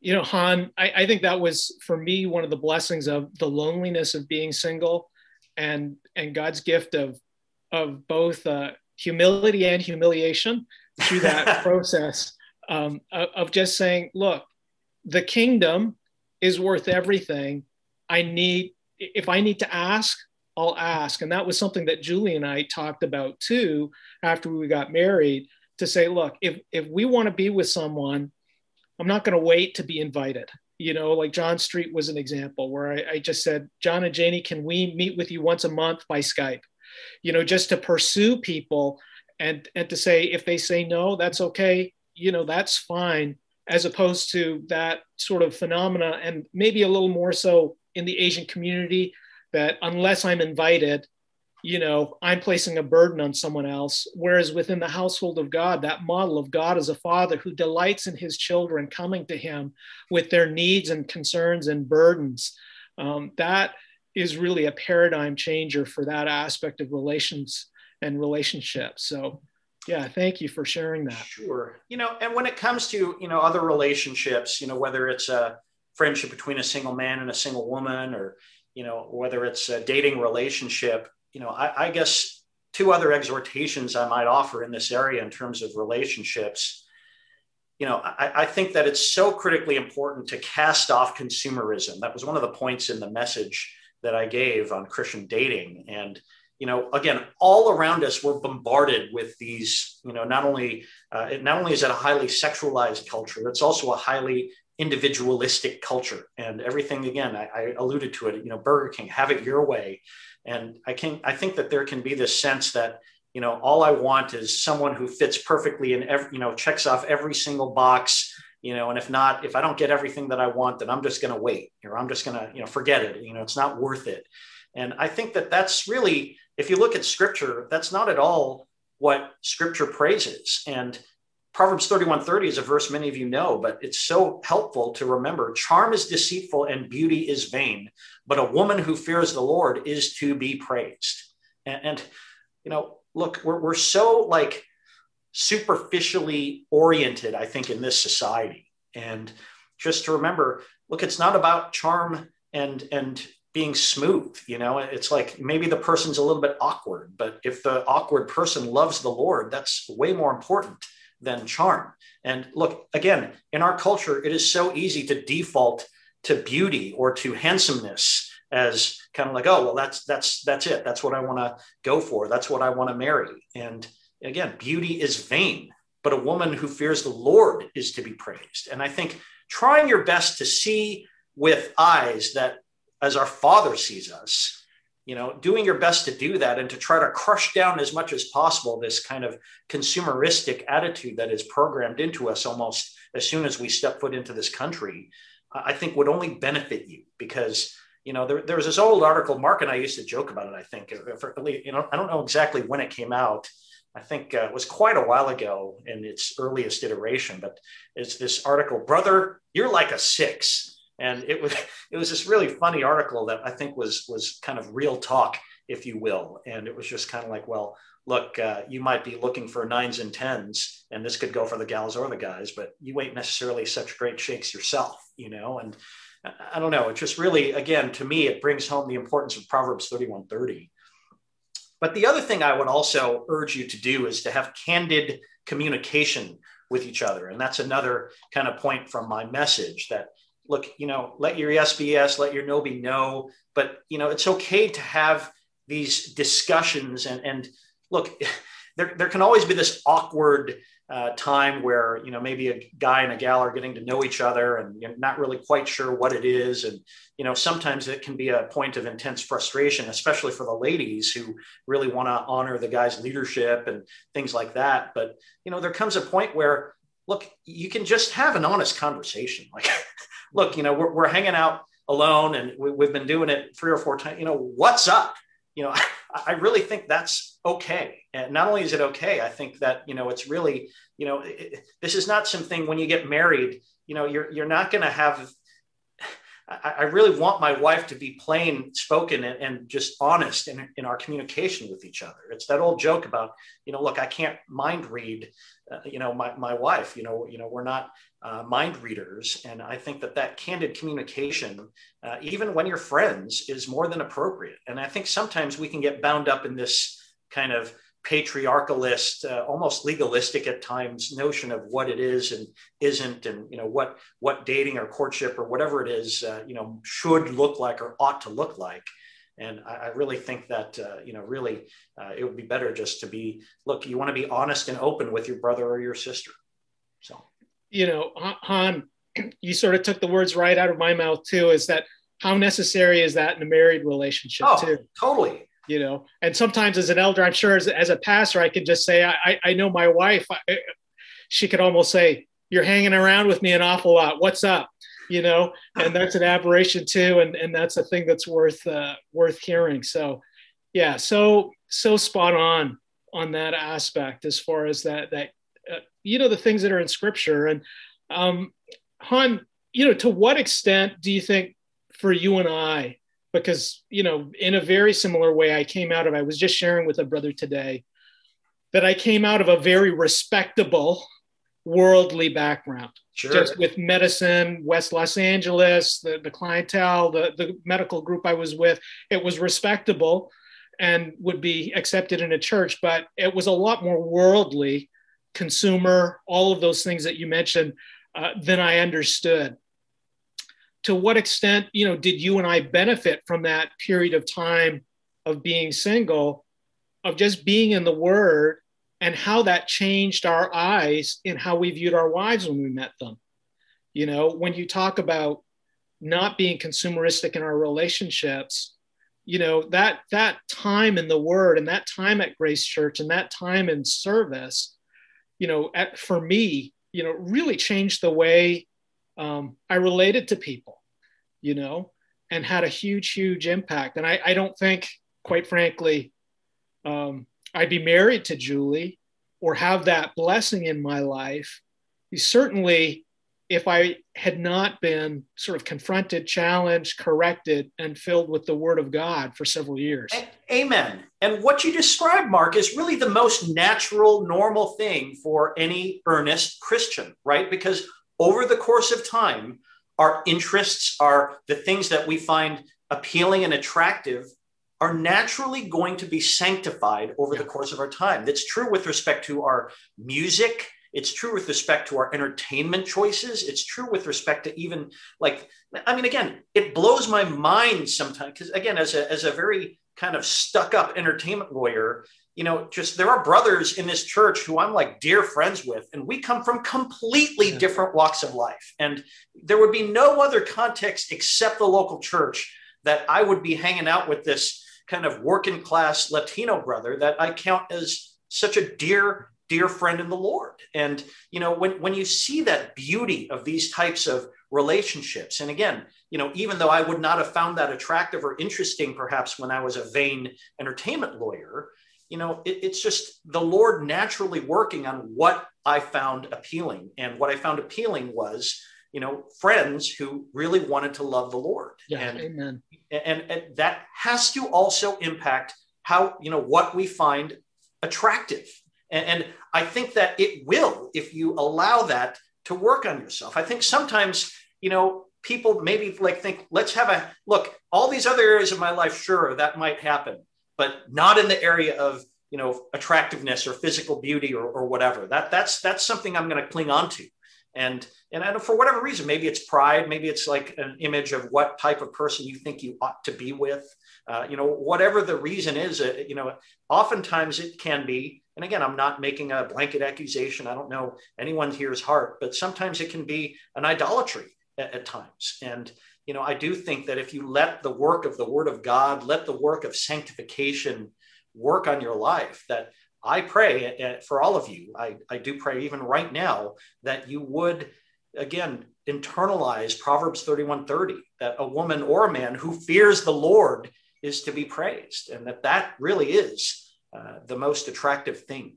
S1: You know han I, I think that was for me one of the blessings of the loneliness of being single and and god's gift of of both uh, humility and humiliation through that [LAUGHS] process um, of, just saying, look, the kingdom is worth everything. I need, if I need to ask, I'll ask. And that was something that Julie and I talked about too after we got married to say, look, if, if we want to be with someone, I'm not going to wait to be invited. You know, like John Street was an example where I, I just said, John and Janie, can we meet with you once a month by Skype? You know, just to pursue people and and to say if they say no, that's okay, you know, that's fine, as opposed to that sort of phenomena, and maybe a little more so in the Asian community, that unless I'm invited, you know, I'm placing a burden on someone else. Whereas within the household of God, that model of God as a father who delights in his children coming to him with their needs and concerns and burdens, um, that is really a paradigm changer for that aspect of relations and relationships. So, yeah, thank you for sharing that.
S8: Sure. You know, and when it comes to, you know, other relationships, you know, whether it's a friendship between a single man and a single woman or, you know, whether it's a dating relationship, you know, I, I guess two other exhortations I might offer in this area in terms of relationships you know, I, I, think that it's so critically important to cast off consumerism. That was one of the points in the message that I gave on Christian dating. And, you know, again, all around us, we're bombarded with these, you know, not only, uh, it not only is it a highly sexualized culture, it's also a highly individualistic culture. And everything, again, I, I alluded to it, you know, Burger King, have it your way. And I can, I think that there can be this sense that, you know, all I want is someone who fits perfectly in every, you know, checks off every single box you know and if not if i don't get everything that i want then i'm just going to wait or i'm just going to you know forget it you know it's not worth it. And i think that that's really if you look at scripture that's not at all what scripture praises. And proverbs 31 is a verse many of you know but it's so helpful to remember charm is deceitful and beauty is vain but a woman who fears the lord is to be praised. And, and you know look we're, we're so like superficially oriented, I think, in this society. And just to remember, look, it's not about charm and and being smooth. You know, it's like maybe the person's a little bit awkward, but if the awkward person loves the Lord, that's way more important than charm. And look, again, in our culture, it is so easy to default to beauty or to handsomeness as kind of like, oh, well, that's that's that's it. That's what I want to go for. That's what I want to marry. And again, beauty is vain, but a woman who fears the Lord is to be praised. And I think trying your best to see with eyes that as our Father sees us, you know, doing your best to do that and to try to crush down as much as possible this kind of consumeristic attitude that is programmed into us almost as soon as we step foot into this country, I think would only benefit you because you know, there, there was this old article, Mark and I used to joke about it, I think, for, you know, I don't know exactly when it came out. I think uh, it was quite a while ago in its earliest iteration, but it's this article, brother, you're like a six. And it was, [LAUGHS] it was this really funny article that I think was, was kind of real talk, if you will. And it was just kind of like, well, look, uh, you might be looking for nines and tens, and this could go for the gals or the guys, but you ain't necessarily such great shakes yourself, you know? And I don't know. It just really, again, to me, it brings home the importance of Proverbs 31:30. But the other thing I would also urge you to do is to have candid communication with each other. And that's another kind of point from my message that look, you know, let your yes be yes, let your no be no. But you know, it's okay to have these discussions and and look, [LAUGHS] there, there can always be this awkward uh, time where you know maybe a guy and a gal are getting to know each other and you're not really quite sure what it is. And you know sometimes it can be a point of intense frustration especially for the ladies who really want to honor the guy's leadership and things like that. But you know there comes a point where look you can just have an honest conversation. Like [LAUGHS] look you know we're, we're hanging out alone and we, have been doing it three or four times. You know what's up? You know [LAUGHS] I really think that's okay. And not only is it okay, I think that, you know, it's really, you know, it, this is not something when you get married, you know, you're, you're not going to have, I, I, really want my wife to be plain spoken and, and just honest in, in our communication with each other. It's that old joke about, you know, look, I can't mind read, uh, you know, my, my wife, you know, you know, we're not uh, mind readers. And I think that that candid communication, uh, even when you're friends, is more than appropriate. And I think sometimes we can get bound up in this kind of patriarchalist, uh, almost legalistic at times notion of what it is and isn't, and you know what what dating or courtship or whatever it is, uh, you know, should look like or ought to look like. And I, I really think that uh, you know, really, uh, it would be better just to be look. You want to be honest and open with your brother or your sister. So
S1: you know, Han, [CLEARS THROAT] you sort of took the words right out of my mouth too. Is that how necessary is that in a married relationship
S8: oh,
S1: too?
S8: Totally.
S1: You know, and sometimes as an elder, I'm sure as, as a pastor, I can just say, I, I know my wife. I, she could almost say, "You're hanging around with me an awful lot. What's up?" You know, and [LAUGHS] that's an aberration too, and and that's a thing that's worth uh, worth hearing. So, yeah, so so spot on on that aspect as far as that that uh, you know the things that are in scripture and um han you know to what extent do you think for you and i because you know in a very similar way i came out of i was just sharing with a brother today that i came out of a very respectable worldly background
S8: sure.
S1: just with medicine west los angeles the, the clientele the, the medical group i was with it was respectable and would be accepted in a church but it was a lot more worldly consumer, all of those things that you mentioned, uh, than I understood. To what extent, you know, did you and I benefit from that period of time of being single, of just being in the Word, and how that changed our eyes in how we viewed our wives when we met them? You know, when you talk about not being consumeristic in our relationships, you know that that time in the Word and that time at Grace Church and that time in service you know, at, for me, you know, really changed the way um, I related to people, you know, and had a huge, huge impact. And I, I don't think, quite frankly, um, I'd be married to Julie or have that blessing in my life. Certainly, if I had not been sort of confronted, challenged, corrected, and filled with the Word of God for several years.
S8: Amen. And what you described, Mark, is really the most natural, normal thing for any earnest Christian, right? Because over the course of time, our interests are the things that we find appealing and attractive are naturally going to be sanctified over the course of our time. That's true with respect to our music it's true with respect to our entertainment choices. It's true with respect to even like, I mean, again, it blows my mind sometimes because, again, as a, as a very kind of stuck up entertainment lawyer, you know, just there are brothers in this church who I'm like dear friends with, and we come from completely yeah. different walks of life. And there would be no other context except the local church that I would be hanging out with this kind of working class Latino brother that I count as such a dear, dear friend in the Lord. And, you know, when, when you see that beauty of these types of relationships, and again, you know, even though I would not have found that attractive or interesting, perhaps when I was a vain entertainment lawyer, you know, it, it's just the Lord naturally working on what I found appealing. And what I found appealing was, you know, friends who really wanted to love the Lord.
S1: Yeah,
S8: and,
S1: amen.
S8: And, and that has to also impact how, you know, what we find attractive. And, and I think that it will if you allow that to work on yourself. I think sometimes, you know, people maybe like think, let's have a look, all these other areas of my life, sure, that might happen, but not in the area of you know attractiveness or physical beauty or, or whatever. That that's that's something I'm going to cling on to. And and I don't, for whatever reason maybe it's pride maybe it's like an image of what type of person you think you ought to be with. Uh, you know whatever the reason is uh, you know oftentimes it can be and again i'm not making a blanket accusation. I don't know anyone here's heart but sometimes it can be an idolatry at, at times. And you know i do think that if you let the work of the word of god let the work of sanctification work on your life that I pray uh, for all of you. I, I do pray even right now that you would, again, internalize Proverbs 31:30, that a woman or a man who fears the Lord is to be praised, and that that really is uh, the most attractive thing.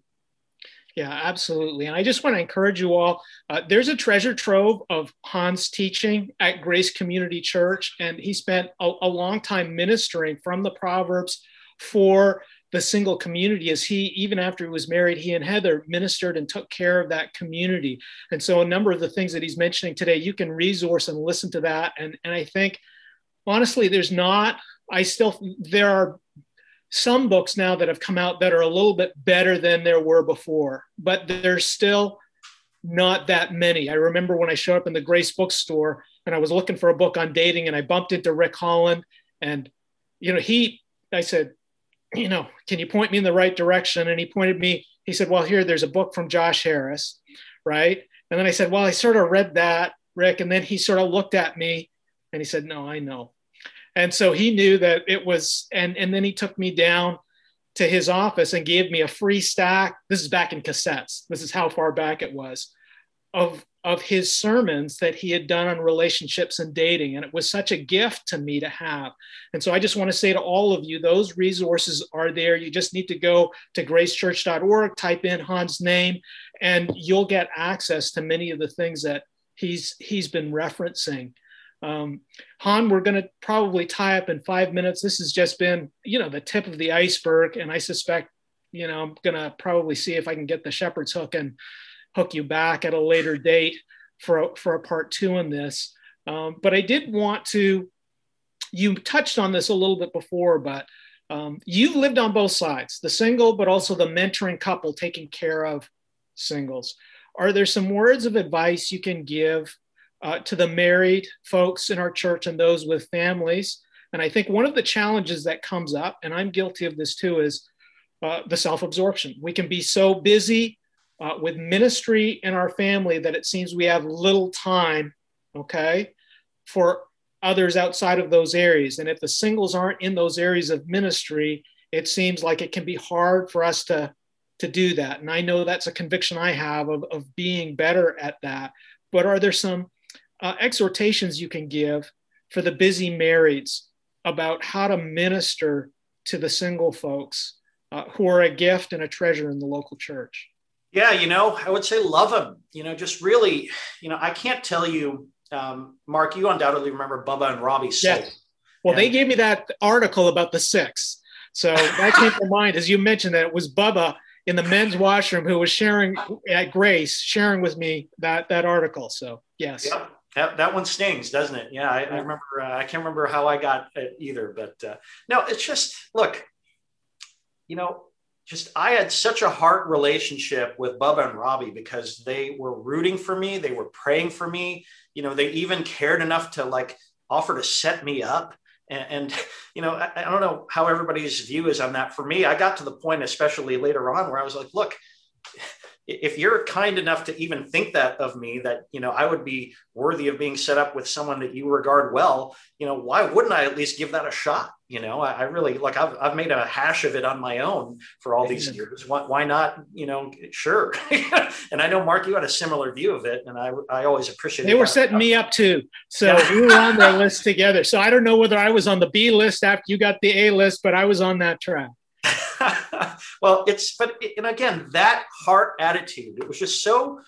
S1: Yeah, absolutely. And I just want to encourage you all. Uh, there's a treasure trove of Hans teaching at Grace Community Church, and he spent a, a long time ministering from the Proverbs for the single community as he even after he was married he and heather ministered and took care of that community and so a number of the things that he's mentioning today you can resource and listen to that and and i think honestly there's not i still there are some books now that have come out that are a little bit better than there were before but there's still not that many i remember when i showed up in the grace bookstore and i was looking for a book on dating and i bumped into rick holland and you know he i said you know, can you point me in the right direction? And he pointed me, he said, well, here, there's a book from Josh Harris, right? And then I said, well, I sort of read that, Rick. And then he sort of looked at me and he said, no, I know. And so he knew that it was, and, and then he took me down to his office and gave me a free stack. This is back in cassettes. This is how far back it was of of his sermons that he had done on relationships and dating. And it was such a gift to me to have. And so I just want to say to all of you, those resources are there. You just need to go to gracechurch.org, type in Han's name, and you'll get access to many of the things that he's he's been referencing. Um, Han, we're going to probably tie up in five minutes. This has just been, you know, the tip of the iceberg, and I suspect, you know, I'm going to probably see if I can get the shepherd's hook and hook you back at a later date for a, for a part two in this. Um, but I did want to, you touched on this a little bit before, but um, you've lived on both sides, the single, but also the mentoring couple taking care of singles. Are there some words of advice you can give uh, to the married folks in our church and those with families? And I think one of the challenges that comes up, and I'm guilty of this too, is uh, the self absorption. We can be so busy uh, with ministry in our family that it seems we have little time, okay, for others outside of those areas. And if the singles aren't in those areas of ministry, it seems like it can be hard for us to to do that. And I know that's a conviction I have of, of being better at that. But are there some uh, exhortations you can give for the busy marrieds about how to minister to the single folks uh, who are a gift and a treasure in the local church?
S8: Yeah, you know, I would say love them. You know, just really, you know, I can't tell you, um, Mark. You undoubtedly remember Bubba and Robbie.
S1: Yeah. Well, and, they gave me that article about the six, so that came to [LAUGHS] mind as you mentioned that it was Bubba in the men's washroom who was sharing at Grace, sharing with me that that article. So yes.
S8: Yep. That, that one stings, doesn't it? Yeah, I, I remember. Uh, I can't remember how I got it either, but uh, no, it's just look. You know, just I had such a heart relationship with Bubba and Robbie because they were rooting for me, they were praying for me. You know, they even cared enough to like offer to set me up. And, and [LAUGHS] you know, I, I, don't know how everybody's view is on that. For me, I got to the point, especially later on, where I was like, look, if you're kind enough to even think that of me that you know i would be worthy of being set up with someone that you regard well you know why wouldn't i at least give that a shot? You know i, I really like I've, I've made a hash of it on my own for all these years. Why, why not you know sure. [LAUGHS] And i know mark you had a similar view of it and i i always appreciate it.
S1: they were setting me up too. So we were on their list together. So i don't know whether i was on the b list after you got the a list but i was on that track
S8: well, it's, but, and again, that heart attitude, it was just so,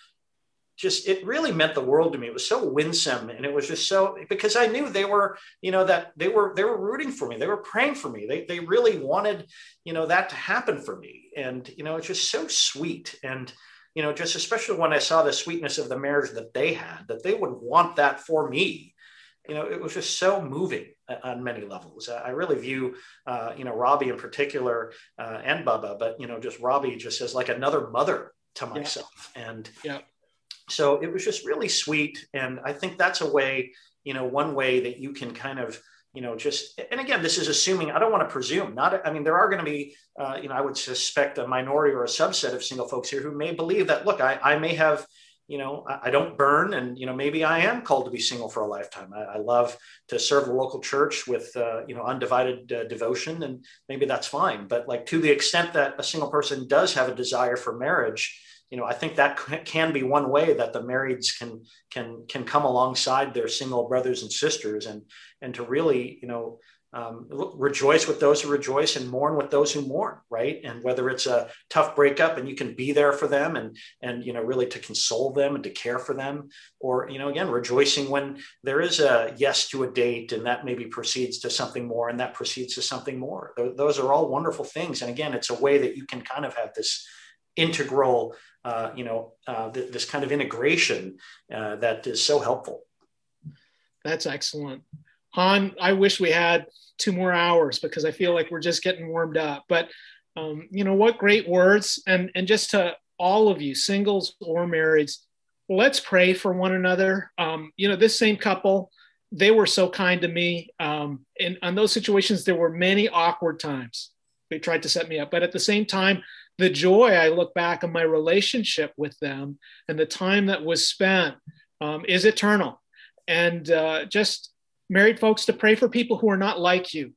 S8: just, it really meant the world to me. It was so winsome. And it was just so, because I knew they were, you know, that they were, they were rooting for me. They were praying for me. They, they really wanted, you know, that to happen for me. And, you know, it's just so sweet. And, you know, just especially when I saw the sweetness of the marriage that they had, that they would want that for me you know, it was just so moving on many levels. I really view, uh, you know, Robbie in particular uh, and Bubba, but you know, just Robbie just as like another mother to myself, yeah. and
S1: yeah.
S8: So it was just really sweet, and I think that's a way, you know, one way that you can kind of you know just and again this is assuming i don't want to presume not i mean there are going to be uh, you know i would suspect a minority or a subset of single folks here who may believe that look i, I may have you know, I, I, don't burn, and you know, maybe I am called to be single for a lifetime. I, I love to serve the local church with uh, you know undivided uh, devotion, and maybe that's fine. But like to the extent that a single person does have a desire for marriage, you know, I think that can be one way that the marrieds can can can come alongside their single brothers and sisters, and and to really you know um, rejoice with those who rejoice and mourn with those who mourn right? And whether it's a tough breakup and you can be there for them and and you know really to console them and to care for them. Or you know again rejoicing when there is a yes to a date and that maybe proceeds to something more and that proceeds to something more. Those are all wonderful things. And again it's a way that you can kind of have this integral uh, you know uh, th- this kind of integration uh, that is so helpful.
S1: That's excellent Han, I wish we had two more hours because I feel like we're just getting warmed up. But um, you know what great words and and just to all of you, singles or marrieds, let's pray for one another. Um, you know, this same couple, they were so kind to me. Um, and on those situations, there were many awkward times. They tried to set me up, but at the same time, the joy I look back on my relationship with them and the time that was spent um, is eternal. And uh, just married folks to pray for people who are not like you,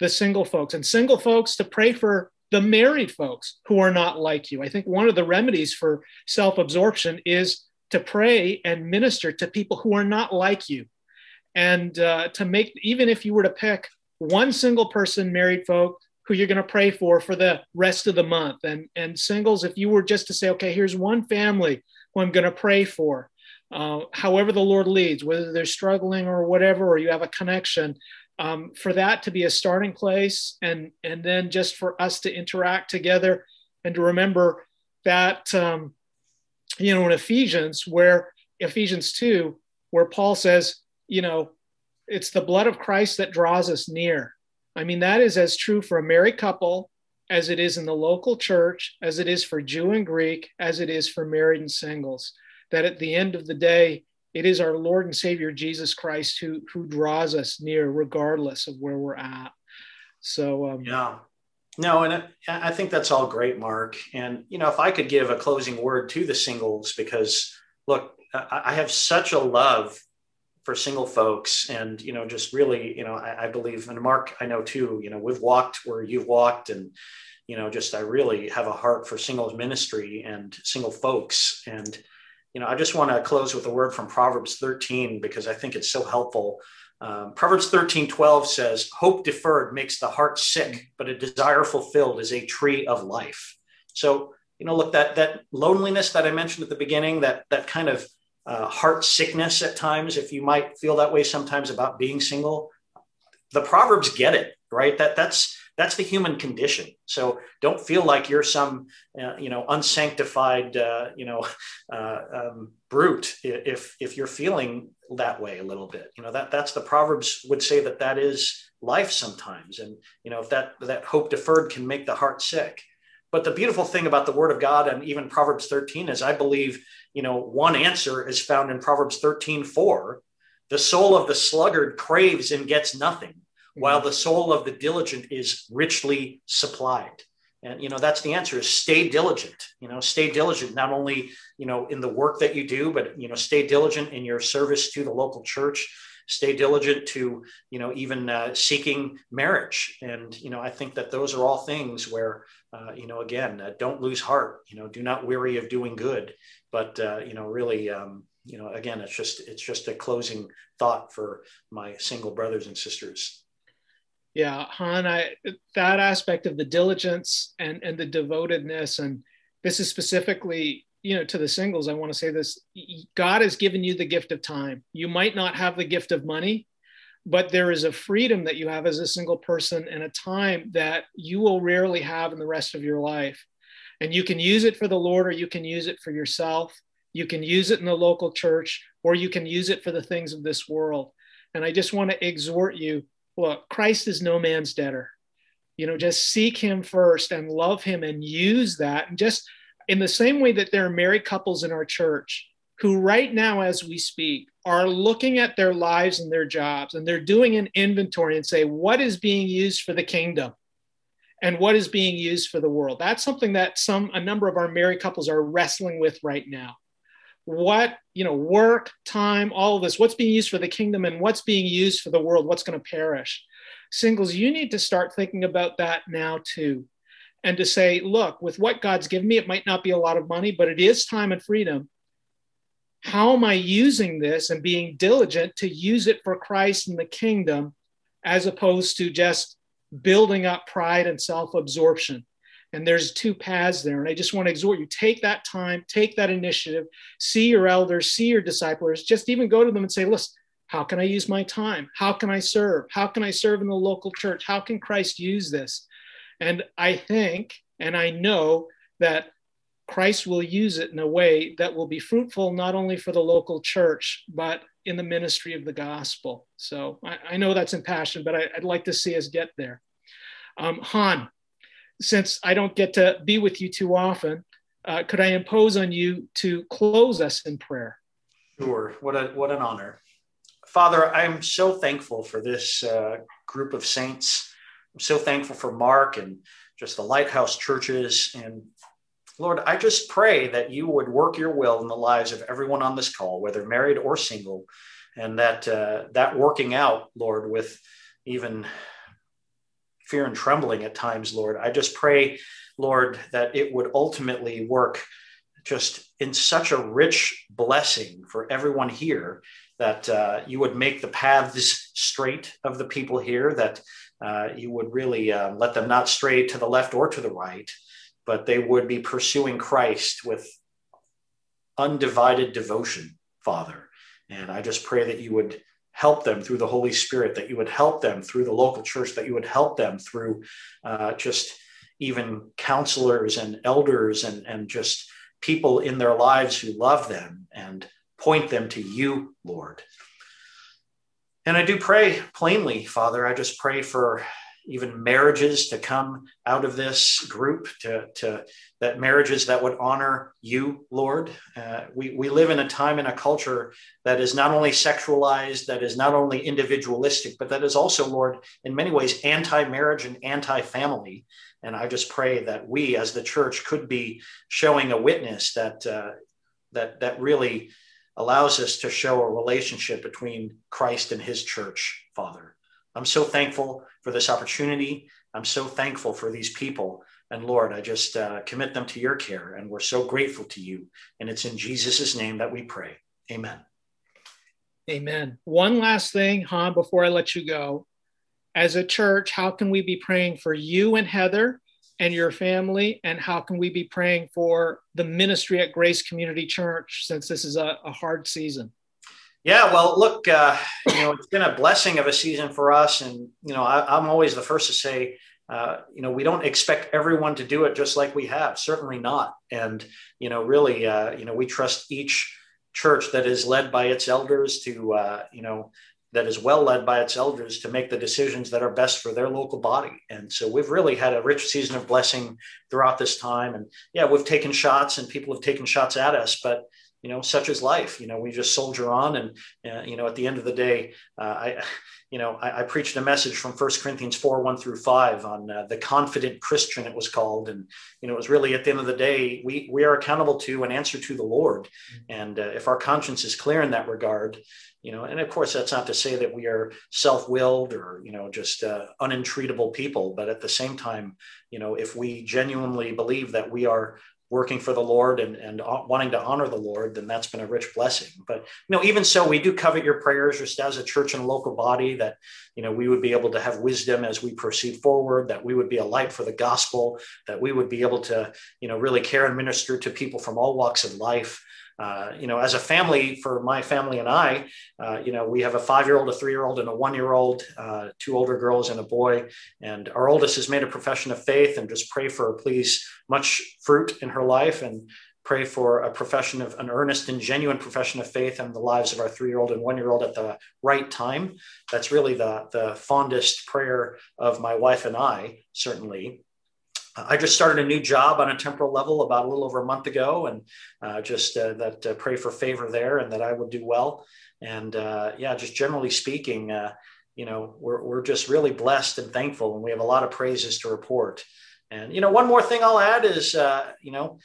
S1: the single folks, and single folks to pray for the married folks who are not like you. I think one of the remedies for self absorption is to pray and minister to people who are not like you. And uh, to make, even if you were to pick one single person, married folk, who you're going to pray for for the rest of the month. And, and singles, if you were just to say, okay, here's one family who I'm going to pray for, uh, however the Lord leads, whether they're struggling or whatever, or you have a connection, um, for that to be a starting place, and and then just for us to interact together, and to remember that um, you know in Ephesians, where Ephesians two, where Paul says, you know, it's the blood of Christ that draws us near. I mean, that is as true for a married couple as it is in the local church, as it is for Jew and Greek, as it is for married and singles that at the end of the day, it is our Lord and Savior Jesus Christ who who draws us near, regardless of where we're at. So um,
S8: yeah, no, and I think that's all great, Mark. And you know, if I could give a closing word to the singles, because look, I have such a love for single folks, and you know, just really, you know, I, I believe, and Mark, I know too. You know, we've walked where you've walked, and you know, just I really have a heart for singles ministry and single folks, and you know, I just want to close with a word from Proverbs 13 because I think it's so helpful. Um, Proverbs 13, 12 says, Hope deferred makes the heart sick, but a desire fulfilled is a tree of life. So, you know, look, that, that loneliness that I mentioned at the beginning, that, that kind of uh, heart sickness at times, if you might feel that way sometimes about being single, the Proverbs get it, right? That, that's, that's the human condition. So don't feel like you're some, uh, you know, unsanctified, uh, you know, [LAUGHS] uh, um, brute if if you're feeling that way a little bit. You know that that's the Proverbs would say that that is life sometimes, and you know if that that hope deferred can make the heart sick. But the beautiful thing about the Word of God and even Proverbs 13 is, I believe, you know, one answer is found in Proverbs 13 4. The soul of the sluggard craves and gets nothing, while the soul of the diligent is richly supplied and you know that's the answer is stay diligent you know stay diligent not only you know in the work that you do but you know stay diligent in your service to the local church stay diligent to you know even uh, seeking marriage and you know i think that those are all things where uh, you know again uh, don't lose heart you know do not weary of doing good but uh, you know really um, you know again it's just it's just a closing thought for my single brothers and sisters
S1: yeah, Han, I, that aspect of the diligence and, and the devotedness, and this is specifically, you know, to the singles, I want to say this God has given you the gift of time. You might not have the gift of money, but there is a freedom that you have as a single person and a time that you will rarely have in the rest of your life. And you can use it for the Lord or you can use it for yourself. You can use it in the local church or you can use it for the things of this world. And I just want to exhort you look, Christ is no man's debtor. You know, just seek him first and love him and use that. And just in the same way that there are married couples in our church who, right now, as we speak, are looking at their lives and their jobs and they're doing an inventory and say, what is being used for the kingdom? and what is being used for the world that's something that some a number of our married couples are wrestling with right now what you know work time all of this what's being used for the kingdom and what's being used for the world what's going to perish. Singles you need to start thinking about that now too and to say look with what god's given me it might not be a lot of money but it is time and freedom. How am i using this and being diligent to use it for christ and the kingdom as opposed to just building up pride and self-absorption and there's two paths there. And I just want to exhort you take that time, take that initiative, see your elders, see your disciples, just even go to them and say, listen, how can I use my time? How can I serve? How can I serve in the local church? How can Christ use this? And I think and I know that Christ will use it in a way that will be fruitful not only for the local church, but in the ministry of the gospel. So I, I know that's impassioned, but I, would like to see us get there. Um, Han, since I don't get to be with you too often, uh, could I impose on you to close us in prayer?
S8: Sure. What a what an honor, Father. I'm so thankful for this uh, group of saints. I'm so thankful for Mark and just the lighthouse churches and Lord, I just pray that you would work your will in the lives of everyone on this call, whether married or single, and that uh, that working out, Lord, with even fear and trembling at times, Lord. I just pray, Lord, that it would ultimately work just in such a rich blessing for everyone here that uh, you would make the paths straight of the people here, that uh, you would really uh, let them not stray to the left or to the right, but they would be pursuing Christ with undivided devotion, Father. And I just pray that you would help them through the Holy Spirit, that you would help them through the local church, that you would help them through uh, just even counselors and elders and, and just people in their lives who love them and point them to you, Lord. And I do pray plainly, Father, I just pray for even marriages to come out of this group to, to that marriages that would honor you lord. Uh, we, we live in a time in a culture that is not only sexualized that is not only individualistic but that is also lord in many ways anti-marriage and anti-family. And i just pray that we as the church could be showing a witness that uh, that that really allows us to show a relationship between christ and his church father I'm so thankful for this opportunity. I'm so thankful for these people. And Lord, I just uh, commit them to your care. And we're so grateful to you. And it's in Jesus' name that we pray. Amen.
S1: Amen. One last thing, Han, before I let you go. As a church, how can we be praying for you and Heather and your family? And how can we be praying for the ministry at Grace Community Church since this is a, a hard season?
S8: Yeah, well, look, uh, you know, it's been a blessing of a season for us, and you know, I, am always the first to say, uh, you know, we don't expect everyone to do it just like we have. Certainly not, and you know, really, uh, you know, we trust each church that is led by its elders to, uh, you know, that is well led by its elders to make the decisions that are best for their local body. And so we've really had a rich season of blessing throughout this time. And yeah, we've taken shots and people have taken shots at us, but you know, such is life. You know, we just soldier on, and uh, you know, at the end of the day, uh, I, you know, I, I, preached a message from First Corinthians four one through five on uh, the confident Christian. It was called, and you know, it was really at the end of the day, we we are accountable to and answer to the Lord, and uh, if our conscience is clear in that regard, you know, and of course, that's not to say that we are self-willed or you know just uh, unentreatable people, but at the same time, you know, if we genuinely believe that we are working for the Lord and, and wanting to honor the Lord, then that's been a rich blessing. But, you know, even so, we do covet your prayers just as a church and a local body that, you know, we would be able to have wisdom as we proceed forward, that we would be a light for the gospel, that we would be able to, you know, really care and minister to people from all walks of life. Uh, you know, as a family, for my family and I, uh, you know, we have a five-year-old, a three-year-old, and a one-year-old, uh, two older girls and a boy. And our oldest has made a profession of faith, and just pray for, please, much fruit in her life, and pray for a profession of an earnest and genuine profession of faith in the lives of our three-year-old and one-year-old at the right time. That's really the the fondest prayer of my wife and I, certainly. I just started a new job on a temporal level about a little over a month ago, and uh, just uh, that uh, pray for favor there and that I would do well. And uh, yeah, just generally speaking, uh, you know, we're, we're just really blessed and thankful, and we have a lot of praises to report. And you know, one more thing I'll add is, uh, you know,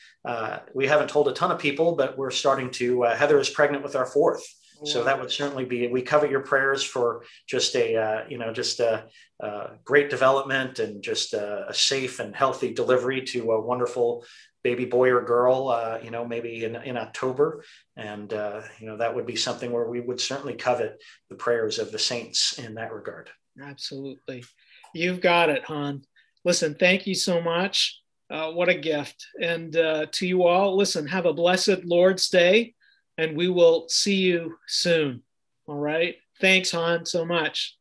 S8: we haven't told a ton of people, but we're starting to. Heather is pregnant with our fourth, so that would certainly be. We covet your prayers for just a, uh, you know, just a, a, great development and just a, a, safe and healthy delivery to a wonderful baby boy or girl. Uh, you know, maybe in in October, and uh, you know that would be something where we would certainly covet the prayers of the saints in that regard.
S1: Absolutely, you've got it, Han. Listen, thank you so much. Uh, what a gift. And uh, to you all, listen, have a blessed Lord's Day and we will see you soon. All right. Thanks, Han, so much.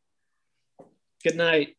S1: Good night.